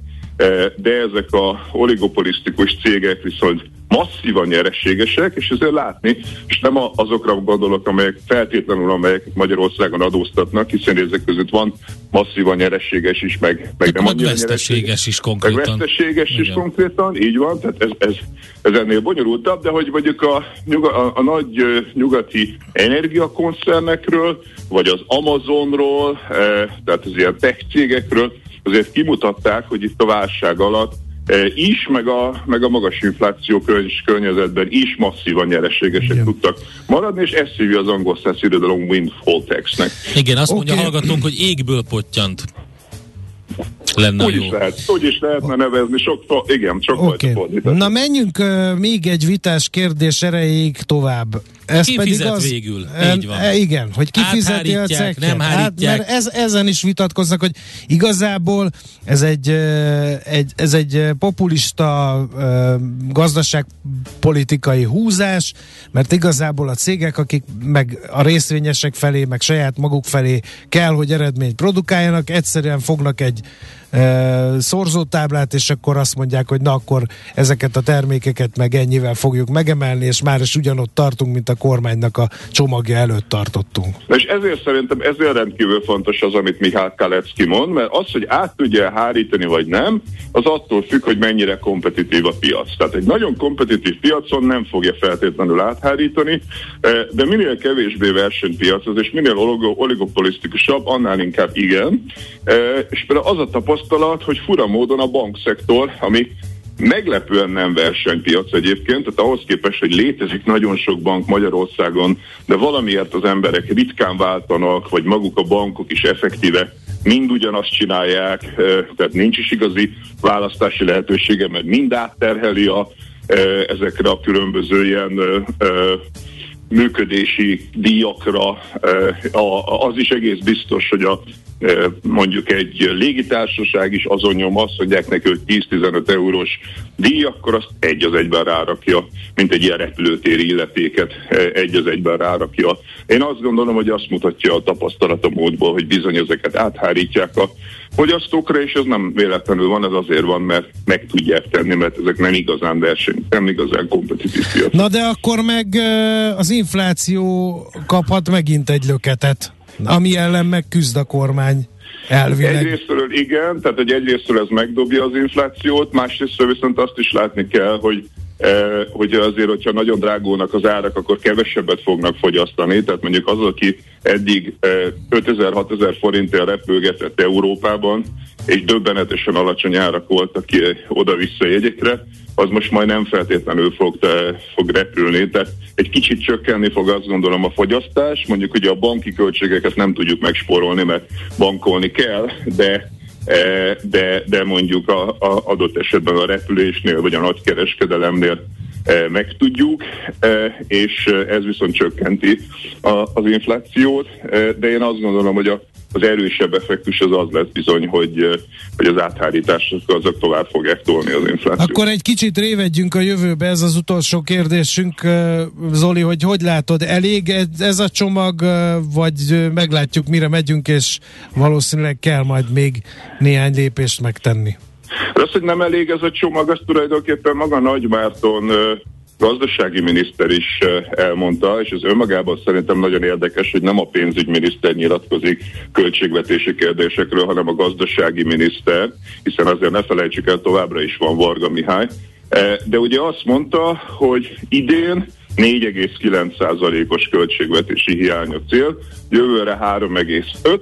S6: de ezek a oligopolisztikus cégek viszont masszívan nyereségesek, és ezért látni, és nem azokra gondolok, amelyek feltétlenül, amelyek Magyarországon adóztatnak, hiszen ezek között van masszívan nyereséges is, meg, meg
S3: nem annyira veszteséges is konkrétan.
S6: Meg veszteséges Igen. is konkrétan, így van, tehát ez, ez, ez ennél bonyolultabb, de hogy mondjuk a, a, a nagy nyugati energiakoncernekről, vagy az Amazonról, e, tehát az ilyen tech cégekről, azért kimutatták, hogy itt a válság alatt E, is, meg a, meg a magas infláció környezetben is masszívan nyereségesek Igen. tudtak maradni, és ezt hívja az angol száz irodalom windfall taxnek.
S3: Igen, azt okay. mondja hallgatónk, hogy égből pottyant lenne
S6: úgy
S3: jó.
S6: Is lehet, úgy is lehetne nevezni, sok, igen, sok okay.
S4: Na menjünk uh, még egy vitás kérdés erejéig tovább.
S3: Ez ki pedig az, végül? Így van.
S4: E, igen, hogy ki fizeti a cekket.
S3: Nem hát, mert
S4: ez, ezen is vitatkoznak, hogy igazából ez egy, egy, ez egy populista gazdaságpolitikai húzás, mert igazából a cégek, akik meg a részvényesek felé, meg saját maguk felé kell, hogy eredményt produkáljanak, egyszerűen fognak egy szorzótáblát, és akkor azt mondják, hogy na akkor ezeket a termékeket meg ennyivel fogjuk megemelni, és már is ugyanott tartunk, mint a kormánynak a csomagja előtt tartottunk.
S6: És ezért szerintem ezért rendkívül fontos az, amit Mihály Kalecki mond, mert az, hogy át tudja hárítani vagy nem, az attól függ, hogy mennyire kompetitív a piac. Tehát egy nagyon kompetitív piacon nem fogja feltétlenül áthárítani, de minél kevésbé versenypiac az, és minél oligopolisztikusabb, annál inkább igen. És például az a tapasztalat, hogy fura módon a bankszektor, ami meglepően nem versenypiac egyébként, tehát ahhoz képest, hogy létezik nagyon sok bank Magyarországon, de valamiért az emberek ritkán váltanak, vagy maguk a bankok is effektíve mind ugyanazt csinálják, tehát nincs is igazi választási lehetősége, mert mind átterheli a, ezekre a különböző ilyen működési díjakra. Az is egész biztos, hogy a mondjuk egy légitársaság is azon nyom azt mondják neki, hogy 10-15 eurós díj, akkor azt egy az egyben rárakja, mint egy ilyen repülőtéri illetéket egy az egyben rárakja. Én azt gondolom, hogy azt mutatja a tapasztalat a módból, hogy bizony ezeket áthárítják a fogyasztókra, és ez nem véletlenül van, ez azért van, mert meg tudják tenni, mert ezek nem igazán verseny, nem igazán kompetitív piac.
S4: Na de akkor meg az infláció kaphat megint egy löketet. Ami ellen meg küzd a kormány. Elvileg.
S6: Egyrésztről igen, tehát hogy egyrésztről ez megdobja az inflációt, másrésztről viszont azt is látni kell, hogy hogy azért, hogyha nagyon drágulnak az árak, akkor kevesebbet fognak fogyasztani. Tehát mondjuk az, aki eddig eh, 5000-6000 forintért repülgetett Európában, és döbbenetesen alacsony árak voltak ki oda-vissza jegyekre, az most majd nem feltétlenül fog, fog repülni, tehát egy kicsit csökkenni fog azt gondolom a fogyasztás, mondjuk hogy a banki költségeket nem tudjuk megspórolni, mert bankolni kell, de de, de mondjuk a, a adott esetben a repülésnél vagy a nagykereskedelemnél e, meg tudjuk, e, és ez viszont csökkenti az inflációt, de én azt gondolom, hogy a az erősebb effektus az az lesz bizony, hogy, hogy az áthárítások azok tovább fogják tolni az inflációt.
S4: Akkor egy kicsit révedjünk a jövőbe, ez az utolsó kérdésünk. Zoli, hogy hogy látod, elég ez a csomag, vagy meglátjuk, mire megyünk, és valószínűleg kell majd még néhány lépést megtenni?
S6: Az, hogy nem elég ez a csomag, az tulajdonképpen maga Nagy Márton gazdasági miniszter is elmondta, és ez önmagában szerintem nagyon érdekes, hogy nem a pénzügyminiszter nyilatkozik költségvetési kérdésekről, hanem a gazdasági miniszter, hiszen azért ne felejtsük el, továbbra is van Varga Mihály. De ugye azt mondta, hogy idén 4,9%-os költségvetési hiány a cél, jövőre 3,5,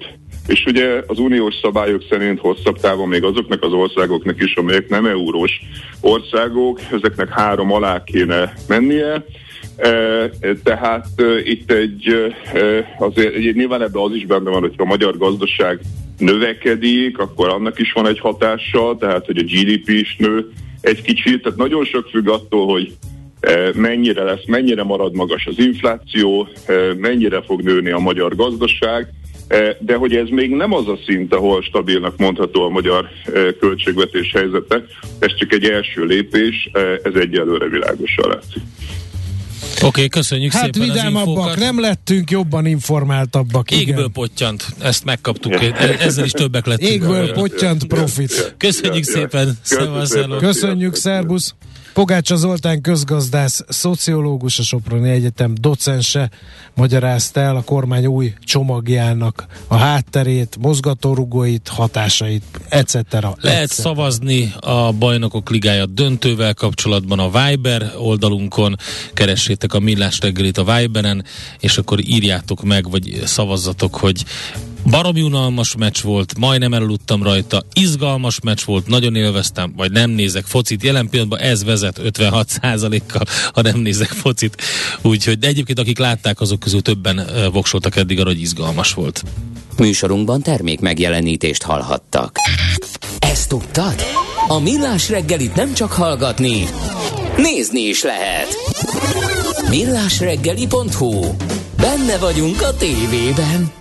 S6: és ugye az uniós szabályok szerint hosszabb távon még azoknak az országoknak is, amelyek nem eurós országok, ezeknek három alá kéne mennie, e, tehát e, itt egy, e, azért nyilván ebben az is benne van, hogyha a magyar gazdaság növekedik, akkor annak is van egy hatása, tehát hogy a GDP is nő egy kicsit, tehát nagyon sok függ attól, hogy mennyire lesz, mennyire marad magas az infláció, mennyire fog nőni a magyar gazdaság, de hogy ez még nem az a szint, ahol stabilnak mondható a magyar költségvetés helyzete, ez csak egy első lépés, ez egyelőre világosan látszik.
S3: Oké, okay, köszönjük
S4: hát
S3: szépen
S4: vidámabbak nem lettünk, jobban informáltabbak.
S3: Égből igen. pottyant, ezt megkaptuk, ezzel is többek lettünk.
S4: Égből pottyant profit.
S3: Köszönjük szépen,
S4: Köszönjük, Köszönjük szervusz. Pogácsa Zoltán közgazdász, szociológus, a Soproni Egyetem docense magyarázta el a kormány új csomagjának a hátterét, mozgatórugóit, hatásait, etc.
S3: Lehet szavazni a Bajnokok Ligája döntővel kapcsolatban a Viber oldalunkon, keressétek a Millás reggelit a Viberen, és akkor írjátok meg, vagy szavazzatok, hogy Baromi unalmas meccs volt, majdnem eludtam rajta, izgalmas meccs volt, nagyon élveztem, vagy nem nézek focit. Jelen pillanatban ez vezet 56%-kal, ha nem nézek focit. Úgyhogy, de egyébként akik látták, azok közül többen voksoltak eddig arra, hogy izgalmas volt.
S1: Műsorunkban termék megjelenítést hallhattak. Ezt tudtad? A Millás reggelit nem csak hallgatni, nézni is lehet. Millásreggeli.hu Benne vagyunk a tévében.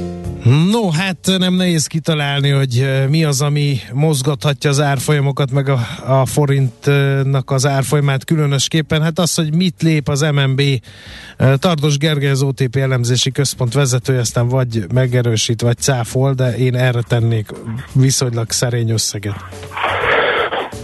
S4: No, hát nem nehéz kitalálni, hogy mi az, ami mozgathatja az árfolyamokat, meg a, a forintnak az árfolyamát különösképpen. Hát az, hogy mit lép az MNB. Tardos Gergely az OTP elemzési központ vezetője, aztán vagy megerősít, vagy cáfol, de én erre tennék viszonylag szerény összeget.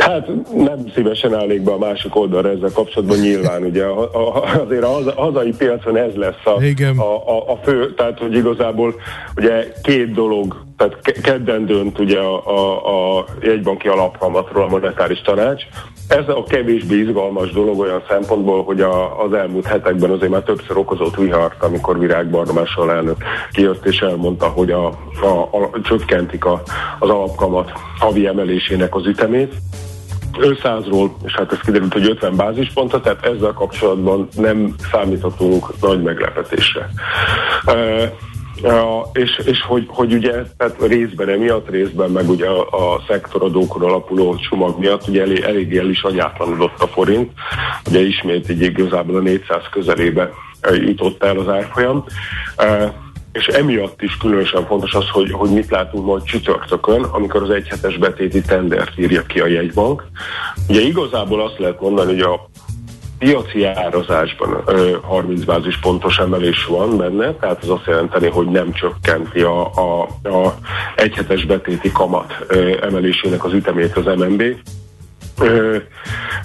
S7: Hát nem szívesen állnék be a másik oldalra ezzel kapcsolatban nyilván, ugye a, a, azért a, a hazai piacon ez lesz a, a, a, a fő, tehát hogy igazából ugye két dolog, tehát kedden dönt ugye a, a, a jegybanki alapkamatról a monetáris tanács. Ez a kevésbé izgalmas dolog olyan szempontból, hogy a, az elmúlt hetekben azért már többször okozott vihart, amikor Virág Bardomás elnök kijött és elmondta, hogy a, a, a, csökkentik a, az alapkamat havi emelésének az ütemét. 500-ról, és hát ez kiderült, hogy 50 bázispontra, tehát ezzel kapcsolatban nem számíthatunk nagy meglepetésre. Uh, Ja, és, és hogy, hogy ugye tehát részben emiatt, részben meg ugye a, a szektoradókon alapuló csomag miatt ugye elég, elég el is anyátlanodott a forint, ugye ismét így igazából a 400 közelébe jutott el az árfolyam. Uh, és emiatt is különösen fontos az, hogy, hogy mit látunk majd csütörtökön, amikor az egyhetes betéti tendert írja ki a jegybank. Ugye igazából azt lehet mondani, hogy a piaci árazásban 30 bázis pontos emelés van benne, tehát az azt jelenteni, hogy nem csökkenti a, a, a egyhetes betéti kamat emelésének az ütemét az MNB, Ö,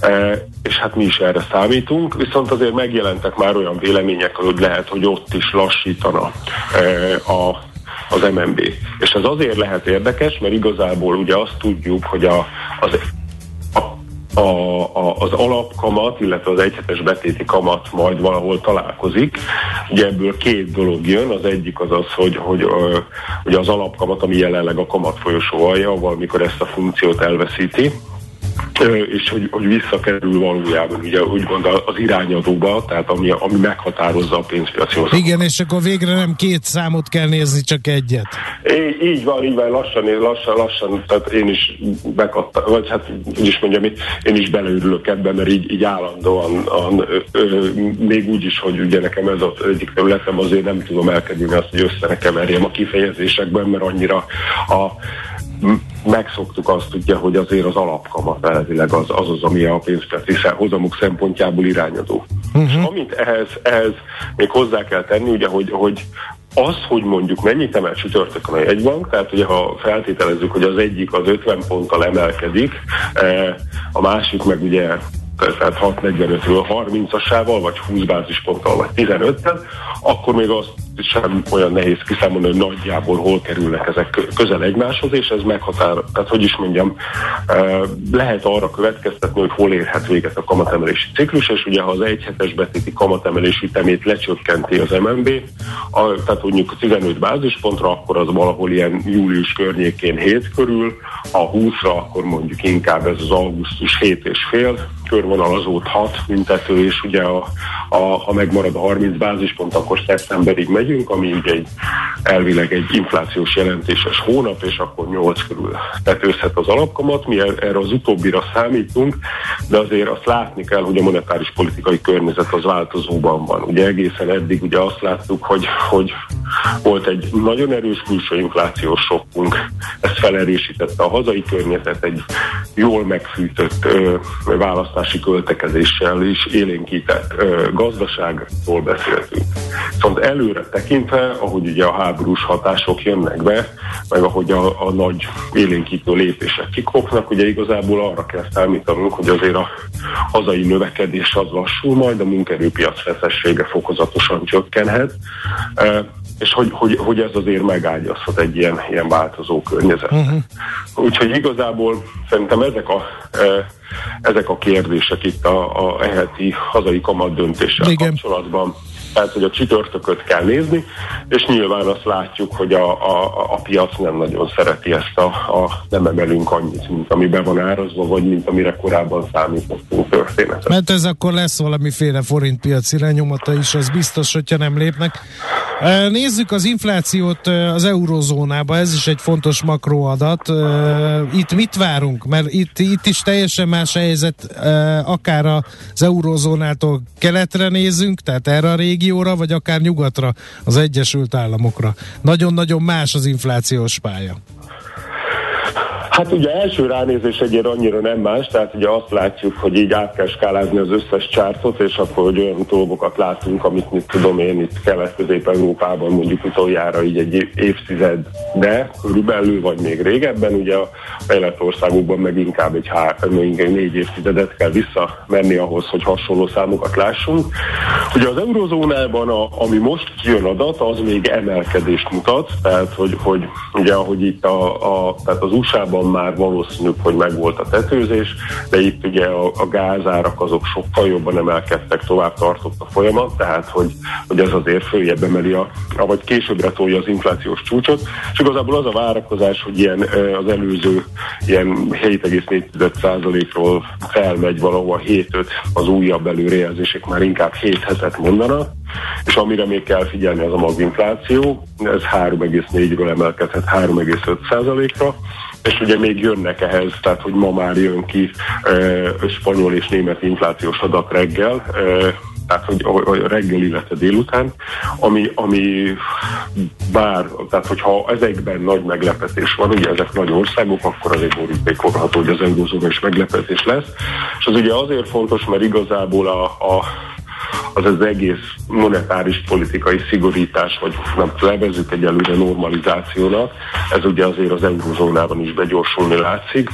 S7: e, és hát mi is erre számítunk, viszont azért megjelentek már olyan vélemények, hogy lehet, hogy ott is lassítana e, a, az MNB. És ez azért lehet érdekes, mert igazából ugye azt tudjuk, hogy a, az a, a, az alapkamat, illetve az egyhetes betéti kamat majd valahol találkozik. Ugye ebből két dolog jön, az egyik az az, hogy, hogy hogy az alapkamat, ami jelenleg a kamat folyosó alja, valamikor ezt a funkciót elveszíti, és hogy, hogy visszakerül valójában ugye úgymond az irányadóba, tehát ami, ami meghatározza a pénzpiaci.
S4: Igen, és akkor végre nem két számot kell nézni, csak egyet.
S7: É, így van, így van, lassan, lassan, lassan, tehát én is bekattam, vagy hát úgy is mondjam, én is beleürülök ebben, mert így, így állandóan, an, ö, ö, még úgy is, hogy ugye nekem ez az egyik területem, azért nem tudom elkerülni azt, hogy össze keverjem a kifejezésekben, mert annyira a megszoktuk azt ugye, hogy azért az alapkamat elvileg az az, az ami a pénzpiaci hozamok szempontjából irányadó. Uh-huh. Amit ehhez, ehhez még hozzá kell tenni, ugye, hogy, hogy az, hogy mondjuk mennyit emel csütörtökön a jegybank, tehát ugye ha feltételezzük, hogy az egyik az 50 ponttal emelkedik, eh, a másik meg ugye tehát 6.45-ről 30-asával, vagy 20 bázisponttal, vagy 15-tel, akkor még azt sem olyan nehéz kiszámolni, hogy nagyjából hol kerülnek ezek közel egymáshoz, és ez meghatár, tehát hogy is mondjam, lehet arra következtetni, hogy hol érhet véget a kamatemelési ciklus, és ugye ha az egyhetes betéti kamatemelés ütemét lecsökkenti az MNB, a, tehát mondjuk 15 bázispontra, akkor az valahol ilyen július környékén 7 körül, a 20-ra akkor mondjuk inkább ez az augusztus 7 és fél, körvonalazódhat büntető, és ugye a, a, ha megmarad a 30 bázispont, akkor szeptemberig megyünk, ami ugye egy, elvileg egy inflációs jelentéses hónap, és akkor 8 körül tetőzhet az alapkamat. Mi er, erre az utóbbira számítunk, de azért azt látni kell, hogy a monetáris politikai környezet az változóban van. Ugye egészen eddig ugye azt láttuk, hogy, hogy volt egy nagyon erős külső inflációs sokkunk, ezt felerősítette a hazai környezet, egy jól megfűtött ö, választási költekezéssel is élénkített ö, gazdaságról beszéltünk. Viszont előre tekintve, ahogy ugye a háborús hatások jönnek be, meg ahogy a, a nagy élénkítő lépések kikopnak, ugye igazából arra kell számítanunk, hogy azért a hazai növekedés az lassul, majd a munkerőpiac feszessége fokozatosan csökkenhet és hogy, hogy, hogy ez azért megágyazhat egy ilyen, ilyen változó környezet. Uh-huh. Úgyhogy igazából szerintem ezek a, e, ezek a kérdések itt a, a eheti hazai kamat döntéssel Igen. kapcsolatban tehát, hogy a csütörtököt kell nézni, és nyilván azt látjuk, hogy a, a, a piac nem nagyon szereti ezt a, a nem emelünk annyit, mint ami be van árazva, vagy mint amire korábban számítottunk történetet.
S4: Mert ez akkor lesz valamiféle forintpiaci lenyomata is, az biztos, hogyha nem lépnek. Nézzük az inflációt az eurozónába, ez is egy fontos makroadat. Itt mit várunk? Mert itt, itt is teljesen más helyzet, akár az eurozónától keletre nézünk, tehát erre a régióra, vagy akár nyugatra, az Egyesült Államokra. Nagyon-nagyon más az inflációs pálya.
S7: Hát ugye első ránézés egyébként annyira nem más, tehát ugye azt látjuk, hogy így át kell skálázni az összes csártot, és akkor hogy olyan dolgokat látunk, amit mit tudom én itt Kelet-Közép-Európában mondjuk utoljára így egy évtized, de körülbelül vagy még régebben, ugye a fejlett országokban meg inkább egy, há, egy négy évtizedet kell visszamenni ahhoz, hogy hasonló számokat lássunk. Ugye az eurozónában, a, ami most kijön adat, az még emelkedést mutat, tehát hogy, hogy ugye ahogy itt a, a tehát az USA-ban Kínában már valószínűbb, hogy megvolt a tetőzés, de itt ugye a, a gázárak azok sokkal jobban emelkedtek, tovább tartott a folyamat, tehát hogy, hogy ez azért följebb emeli, a, vagy későbbre tolja az inflációs csúcsot, és igazából az a várakozás, hogy ilyen az előző ilyen 7,4%-ról felmegy valahol 7-5 az újabb előrejelzések már inkább 7 hetet mondanak, és amire még kell figyelni az a maginfláció, ez 3,4-ről emelkedhet 3,5%-ra, és ugye még jönnek ehhez, tehát hogy ma már jön ki spanyol és német inflációs adat reggel, tehát hogy reggel, illetve délután, ami, ami bár, tehát hogyha ezekben nagy meglepetés van, ugye ezek nagy országok, akkor azért borítékolható, hogy az eurózóban is meglepetés lesz, és az ugye azért fontos, mert igazából a, a az az egész monetáris politikai szigorítás, vagy nem levezzük egyelőre normalizációnak, ez ugye azért az eurozónában is begyorsulni látszik.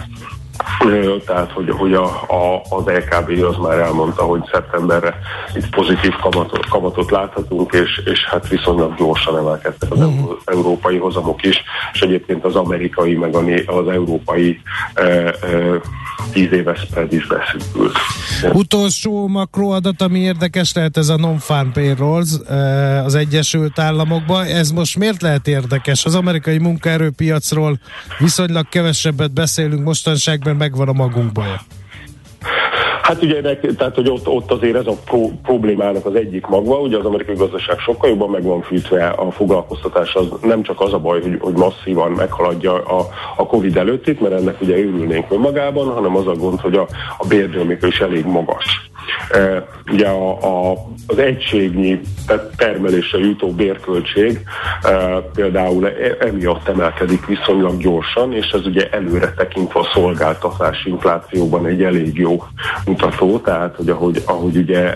S7: Tehát, hogy, hogy a, a, az LKB az már elmondta, hogy szeptemberre itt pozitív kamatot, kamatot láthatunk, és, és hát viszonylag gyorsan emelkedtek az uh-huh. európai hozamok is, és egyébként az amerikai, meg az európai e, e, tíz éves spread is beszűkült.
S4: Utolsó makroadat, ami érdekes lehet, ez a non-farm payrolls az Egyesült Államokban. Ez most miért lehet érdekes? Az amerikai munkaerőpiacról viszonylag kevesebbet beszélünk mostanságban, megvan a magunk baja.
S7: Hát ugye, tehát, hogy ott, ott azért ez a pro, problémának az egyik magva, ugye az amerikai gazdaság sokkal jobban meg van fűtve, a foglalkoztatás az nem csak az a baj, hogy, hogy masszívan meghaladja a, a Covid előttit, mert ennek ugye örülnénk önmagában, hanem az a gond, hogy a, a bérdőmék is elég magas. E, ugye a, a, az egységnyi termelésre jutó bérköltség e, például e, emiatt emelkedik viszonylag gyorsan, és ez ugye előre tekintve a szolgáltatás inflációban egy elég jó mutató, tehát hogy ahogy, ahogy ugye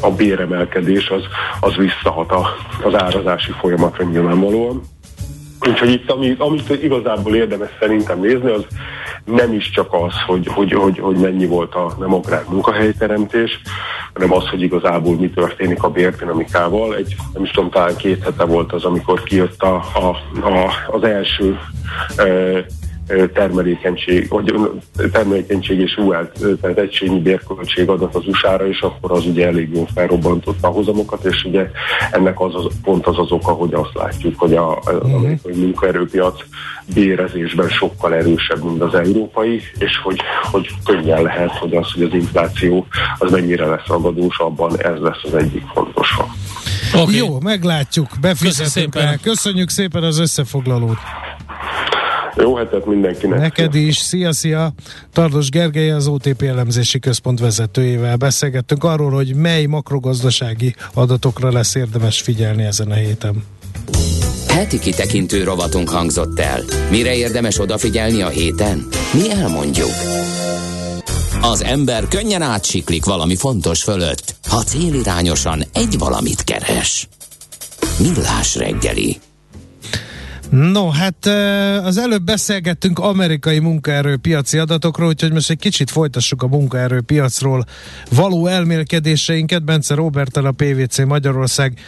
S7: a béremelkedés az, az visszahat a, az árazási folyamatra nyilvánvalóan. Úgyhogy itt, amit, amit igazából érdemes szerintem nézni, az nem is csak az, hogy, hogy, hogy, hogy mennyi volt a nem agrár munkahelyteremtés, hanem az, hogy igazából mi történik a bérdinamikával. Egy, nem is tudom, talán két hete volt az, amikor kijött a, a, a, az első e, termelékenység, vagy termelékenység és UL, tehát egységnyi bérköltség adat az USA-ra, és akkor az ugye elég jól felrobbantotta a hozamokat, és ugye ennek az, az pont az az oka, hogy azt látjuk, hogy a, az uh-huh. amerikai munkaerőpiac bérezésben sokkal erősebb, mint az európai, és hogy, hogy könnyen lehet, hogy az, hogy az infláció az mennyire lesz ragadós, abban ez lesz az egyik fontos.
S4: Okay. Jó, meglátjuk, befizetünk rá. Köszönjük szépen az összefoglalót.
S7: Jó hetet mindenkinek.
S4: Neked is. Szia, szia. Tardos Gergely, az OTP elemzési központ vezetőjével beszélgettünk arról, hogy mely makrogazdasági adatokra lesz érdemes figyelni ezen a héten.
S1: Heti kitekintő rovatunk hangzott el. Mire érdemes odafigyelni a héten? Mi elmondjuk. Az ember könnyen átsiklik valami fontos fölött, ha célirányosan egy valamit keres. Millás reggeli.
S4: No, hát az előbb beszélgettünk amerikai munkaerőpiaci adatokról, úgyhogy most egy kicsit folytassuk a munkaerőpiacról való elmélkedéseinket. Bence Robertel a PVC Magyarország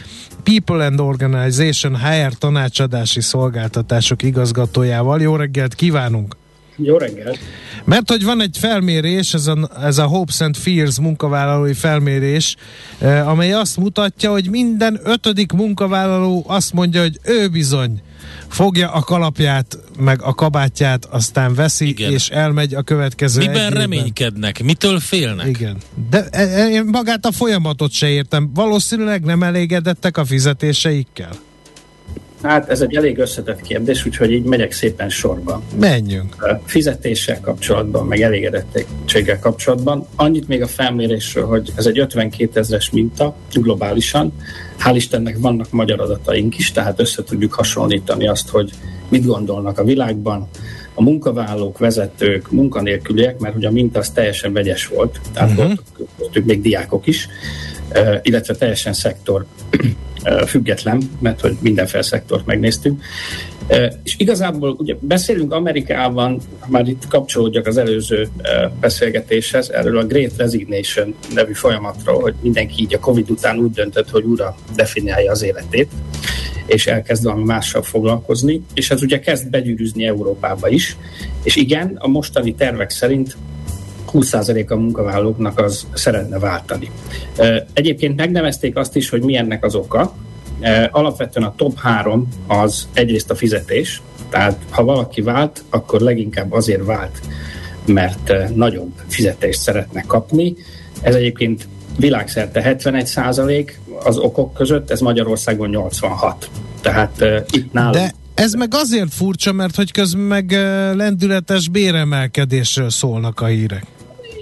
S4: People and Organization HR tanácsadási szolgáltatások igazgatójával. Jó reggelt kívánunk!
S8: Jó reggelt!
S4: Mert hogy van egy felmérés, ez a, ez a Hopes and Fears munkavállalói felmérés, amely azt mutatja, hogy minden ötödik munkavállaló azt mondja, hogy ő bizony fogja a kalapját, meg a kabátját, aztán veszi, Igen. és elmegy a következő
S3: Miben reménykednek? Mitől félnek?
S4: Igen. De e, e, én magát a folyamatot se értem. Valószínűleg nem elégedettek a fizetéseikkel?
S8: Hát ez egy elég összetett kérdés, úgyhogy így megyek szépen sorba.
S4: Menjünk.
S8: Fizetéssel kapcsolatban, meg elégedettéggel kapcsolatban. Annyit még a felmérésről, hogy ez egy 52 ezres minta globálisan. Hál' Istennek vannak magyar adataink is, tehát össze tudjuk hasonlítani azt, hogy mit gondolnak a világban a munkavállalók, vezetők, munkanélküliek, mert ugye a minta az teljesen vegyes volt, tehát uh-huh. voltak még diákok is, illetve teljesen szektor független, mert hogy mindenféle szektort megnéztünk. És igazából ugye beszélünk Amerikában, már itt kapcsolódjak az előző beszélgetéshez, erről a Great Resignation nevű folyamatról, hogy mindenki így a Covid után úgy döntött, hogy újra definiálja az életét, és elkezd valami mással foglalkozni, és ez ugye kezd begyűrűzni Európába is, és igen, a mostani tervek szerint 20% a munkavállalóknak az szeretne váltani. Egyébként megnevezték azt is, hogy mi ennek az oka. Alapvetően a top 3 az egyrészt a fizetés, tehát ha valaki vált, akkor leginkább azért vált, mert nagyobb fizetést szeretne kapni. Ez egyébként világszerte 71 százalék az okok között, ez Magyarországon 86. Tehát itt nálunk...
S4: De ez meg azért furcsa, mert hogy közben meg lendületes béremelkedésről szólnak a hírek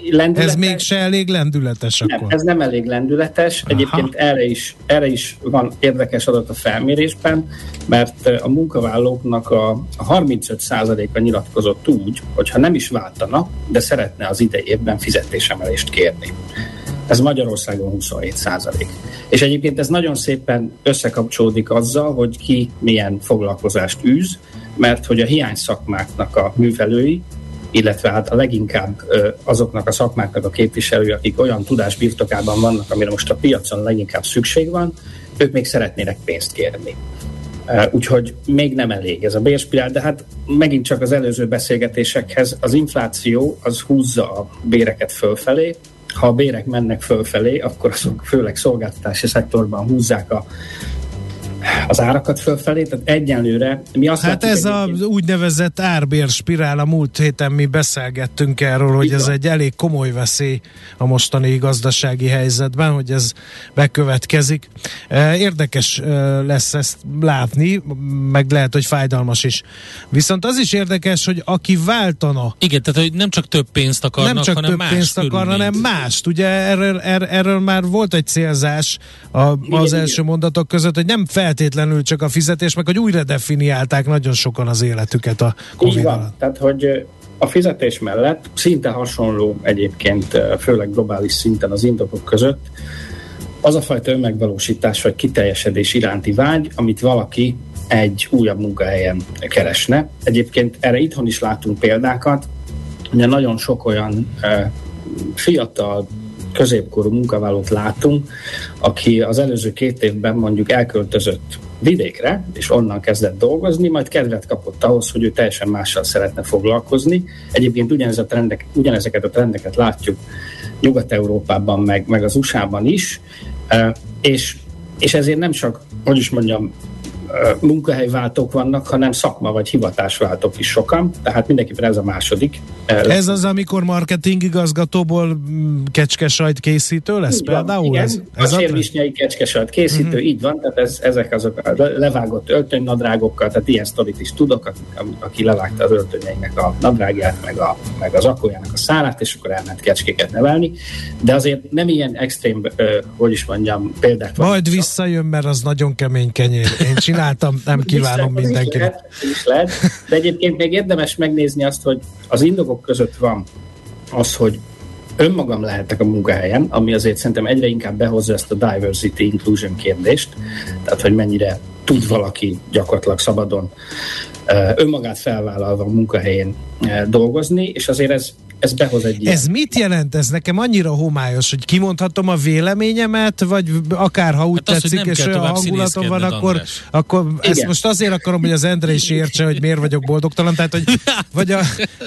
S4: lendületes. Ez még se elég lendületes
S8: nem,
S4: akkor?
S8: ez nem elég lendületes. Aha. Egyébként erre is, erre is van érdekes adat a felmérésben, mert a munkavállalóknak a, a 35%-a nyilatkozott úgy, hogy ha nem is váltana, de szeretne az idei évben fizetésemelést kérni. Ez Magyarországon 27 százalék. És egyébként ez nagyon szépen összekapcsolódik azzal, hogy ki milyen foglalkozást űz, mert hogy a hiány szakmáknak a művelői illetve hát a leginkább azoknak a szakmáknak a képviselői, akik olyan tudás birtokában vannak, amire most a piacon leginkább szükség van, ők még szeretnének pénzt kérni. Úgyhogy még nem elég ez a bérspirál, de hát megint csak az előző beszélgetésekhez az infláció az húzza a béreket fölfelé, ha a bérek mennek fölfelé, akkor azok főleg szolgáltatási szektorban húzzák a az árakat fölfelé, tehát egyenlőre mi azt
S4: Hát ez az úgynevezett árbér spirál, a múlt héten mi beszélgettünk erről, hogy Igen. ez egy elég komoly veszély a mostani gazdasági helyzetben, hogy ez bekövetkezik. E, érdekes e, lesz ezt látni, meg lehet, hogy fájdalmas is. Viszont az is érdekes, hogy aki váltana...
S3: Igen, tehát hogy nem csak több pénzt akarnak,
S4: nem csak
S3: hanem
S4: több
S3: más
S4: pénzt akar, hanem mást. Ugye erről, erről, erről már volt egy célzás a, az igen, első igen. mondatok között, hogy nem feltétlenül csak a fizetés, meg hogy újra definiálták nagyon sokan az életüket a
S8: Covid Így van. Alatt. Tehát, hogy a fizetés mellett szinte hasonló egyébként, főleg globális szinten az indokok között, az a fajta önmegvalósítás vagy kiteljesedés iránti vágy, amit valaki egy újabb munkahelyen keresne. Egyébként erre itthon is látunk példákat, ugye nagyon sok olyan fiatal, középkorú munkavállalót látunk, aki az előző két évben mondjuk elköltözött vidékre, és onnan kezdett dolgozni, majd kedvet kapott ahhoz, hogy ő teljesen mással szeretne foglalkozni. Egyébként ugyanez a trendek, ugyanezeket a trendeket látjuk Nyugat-Európában, meg, meg az USA-ban is, és, és ezért nem csak, hogy is mondjam, munkahelyváltók vannak, hanem szakma vagy hivatásváltók is sokan, tehát mindenképpen ez a második.
S4: Ez az, amikor marketing igazgatóból mm, kecskesajt készítő lesz így például? Van,
S8: igen, ez, ez a sérvisnyei kecskesajt készítő, uh-huh. így van, tehát ez, ezek azok a levágott öltönynadrágokkal, tehát ilyen sztorit is tudok, aki, aki levágta az öltönyeinek a nadrágját, meg, a, meg az akójának a szálát, és akkor elment kecskéket nevelni, de azért nem ilyen extrém, hogy is mondjam, példák
S4: Majd visszajön, mert az nagyon kemény kenyér. Én csinálom csináltam, nem kívánom mindenkinek.
S8: Is lehet, is lehet, de egyébként még érdemes megnézni azt, hogy az indokok között van az, hogy önmagam lehetek a munkahelyen, ami azért szerintem egyre inkább behozza ezt a diversity inclusion kérdést, tehát hogy mennyire tud valaki gyakorlatilag szabadon önmagát felvállalva a munkahelyén dolgozni, és azért ez ez behoz egy
S4: ilyen. Ez mit jelent? Ez nekem annyira homályos, hogy kimondhatom a véleményemet, vagy akár ha úgy hát tetszik, az, és olyan hangulatom van, akkor, akkor ezt most azért akarom, hogy az Endre is értse, hogy miért vagyok boldogtalan, tehát hogy vagy a,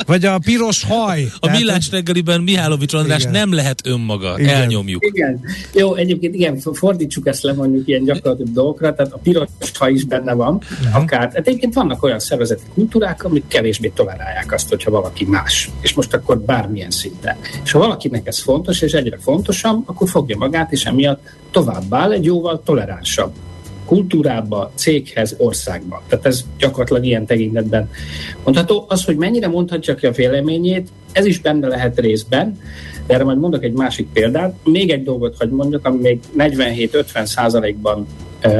S4: vagy a piros haj.
S3: A tehát, millás reggeliben Mihálovics András igen. nem lehet önmaga, igen. elnyomjuk.
S8: Igen. Jó, egyébként igen, fordítsuk ezt le mondjuk ilyen gyakorlatilag dolgokra, tehát a piros haj is benne van, uh-huh. akár. Tehát egyébként vannak olyan szervezeti kultúrák, amik kevésbé tolerálják azt, hogyha valaki más. És most akkor bármilyen szinten. És ha valakinek ez fontos, és egyre fontosabb, akkor fogja magát, és emiatt továbbáll egy jóval toleránsabb kultúrába, céghez, országba. Tehát ez gyakorlatilag ilyen tekintetben mondható. Az, hogy mennyire mondhatja ki a véleményét, ez is benne lehet részben, de erre majd mondok egy másik példát. Még egy dolgot hagy mondjak, ami még 47-50 százalékban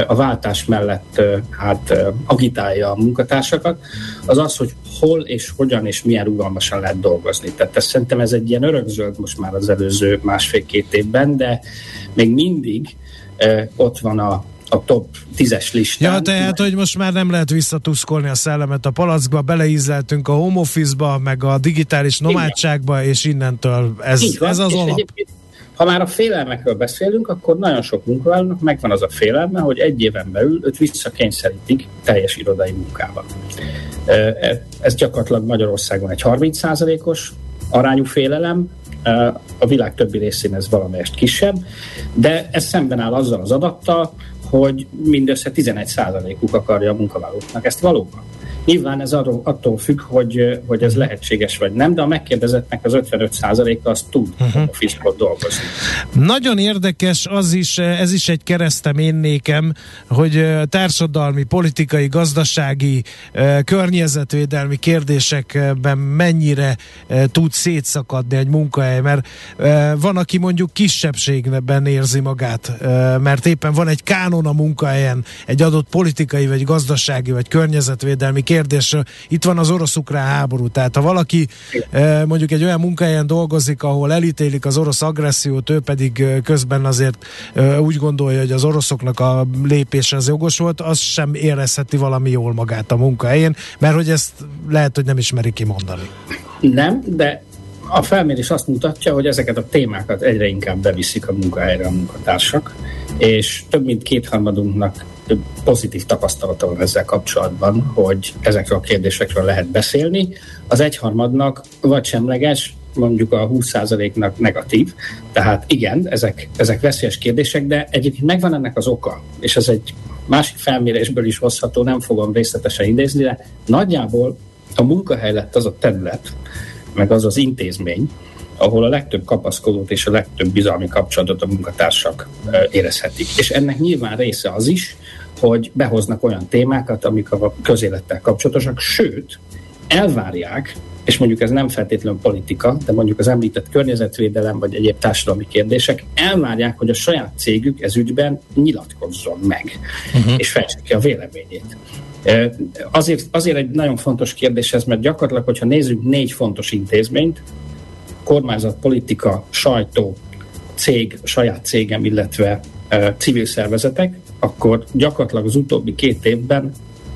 S8: a váltás mellett hát agitálja a munkatársakat, az az, hogy hol és hogyan és milyen rugalmasan lehet dolgozni. Tehát ez, szerintem ez egy ilyen örökzöld most már az előző másfél-két évben, de még mindig ott van a, a top 10-es listán.
S4: Ja, tehát, hogy most már nem lehet visszatuszkolni a szellemet a palackba, beleízeltünk a home office-ba, meg a digitális nomádságba, és innentől ez, ez az alap.
S8: Ha már a félelmekről beszélünk, akkor nagyon sok munkavállalónak megvan az a félelme, hogy egy éven belül őt visszakényszerítik teljes irodai munkába. E, ez gyakorlatilag Magyarországon egy 30%-os arányú félelem, a világ többi részén ez valamelyest kisebb, de ez szemben áll azzal az adattal, hogy mindössze 11%-uk akarja a munkavállalóknak ezt valóban. Nyilván ez attól, attól függ, hogy, hogy ez lehetséges vagy nem, de a megkérdezettnek az 55%-a az tud uh-huh. a fiskot dolgozni.
S4: Nagyon érdekes az is, ez is egy keresztem én nékem, hogy társadalmi, politikai, gazdasági, környezetvédelmi kérdésekben mennyire tud szétszakadni egy munkahely, mert van, aki mondjuk kisebbségben érzi magát, mert éppen van egy kánon a munkahelyen, egy adott politikai, vagy gazdasági, vagy környezetvédelmi kérdés, kérdésről. Itt van az orosz-ukrán háború, tehát ha valaki eh, mondjuk egy olyan munkahelyen dolgozik, ahol elítélik az orosz agressziót, ő pedig eh, közben azért eh, úgy gondolja, hogy az oroszoknak a lépése az jogos volt, az sem érezheti valami jól magát a munkahelyén, mert hogy ezt lehet, hogy nem ismeri kimondani.
S8: Nem, de a felmérés azt mutatja, hogy ezeket a témákat egyre inkább beviszik a munkahelyre a munkatársak, és több mint kétharmadunknak pozitív tapasztalata van ezzel kapcsolatban, hogy ezekről a kérdésekről lehet beszélni. Az egyharmadnak vagy semleges, mondjuk a 20%-nak negatív. Tehát igen, ezek, ezek veszélyes kérdések, de egyébként megvan ennek az oka, és ez egy másik felmérésből is hozható, nem fogom részletesen idézni, de nagyjából a munkahely lett az a terület, meg az az intézmény, ahol a legtöbb kapaszkodót és a legtöbb bizalmi kapcsolatot a munkatársak érezhetik. És ennek nyilván része az is, hogy behoznak olyan témákat, amik a közélettel kapcsolatosak, sőt, elvárják, és mondjuk ez nem feltétlenül politika, de mondjuk az említett környezetvédelem vagy egyéb társadalmi kérdések, elvárják, hogy a saját cégük ez ügyben nyilatkozzon meg, uh-huh. és fejtse ki a véleményét. Azért, azért egy nagyon fontos kérdés ez, mert gyakorlatilag, hogyha nézzük négy fontos intézményt, kormányzat, politika, sajtó, cég, saját cégem, illetve civil szervezetek, akkor gyakorlatilag az utóbbi két évben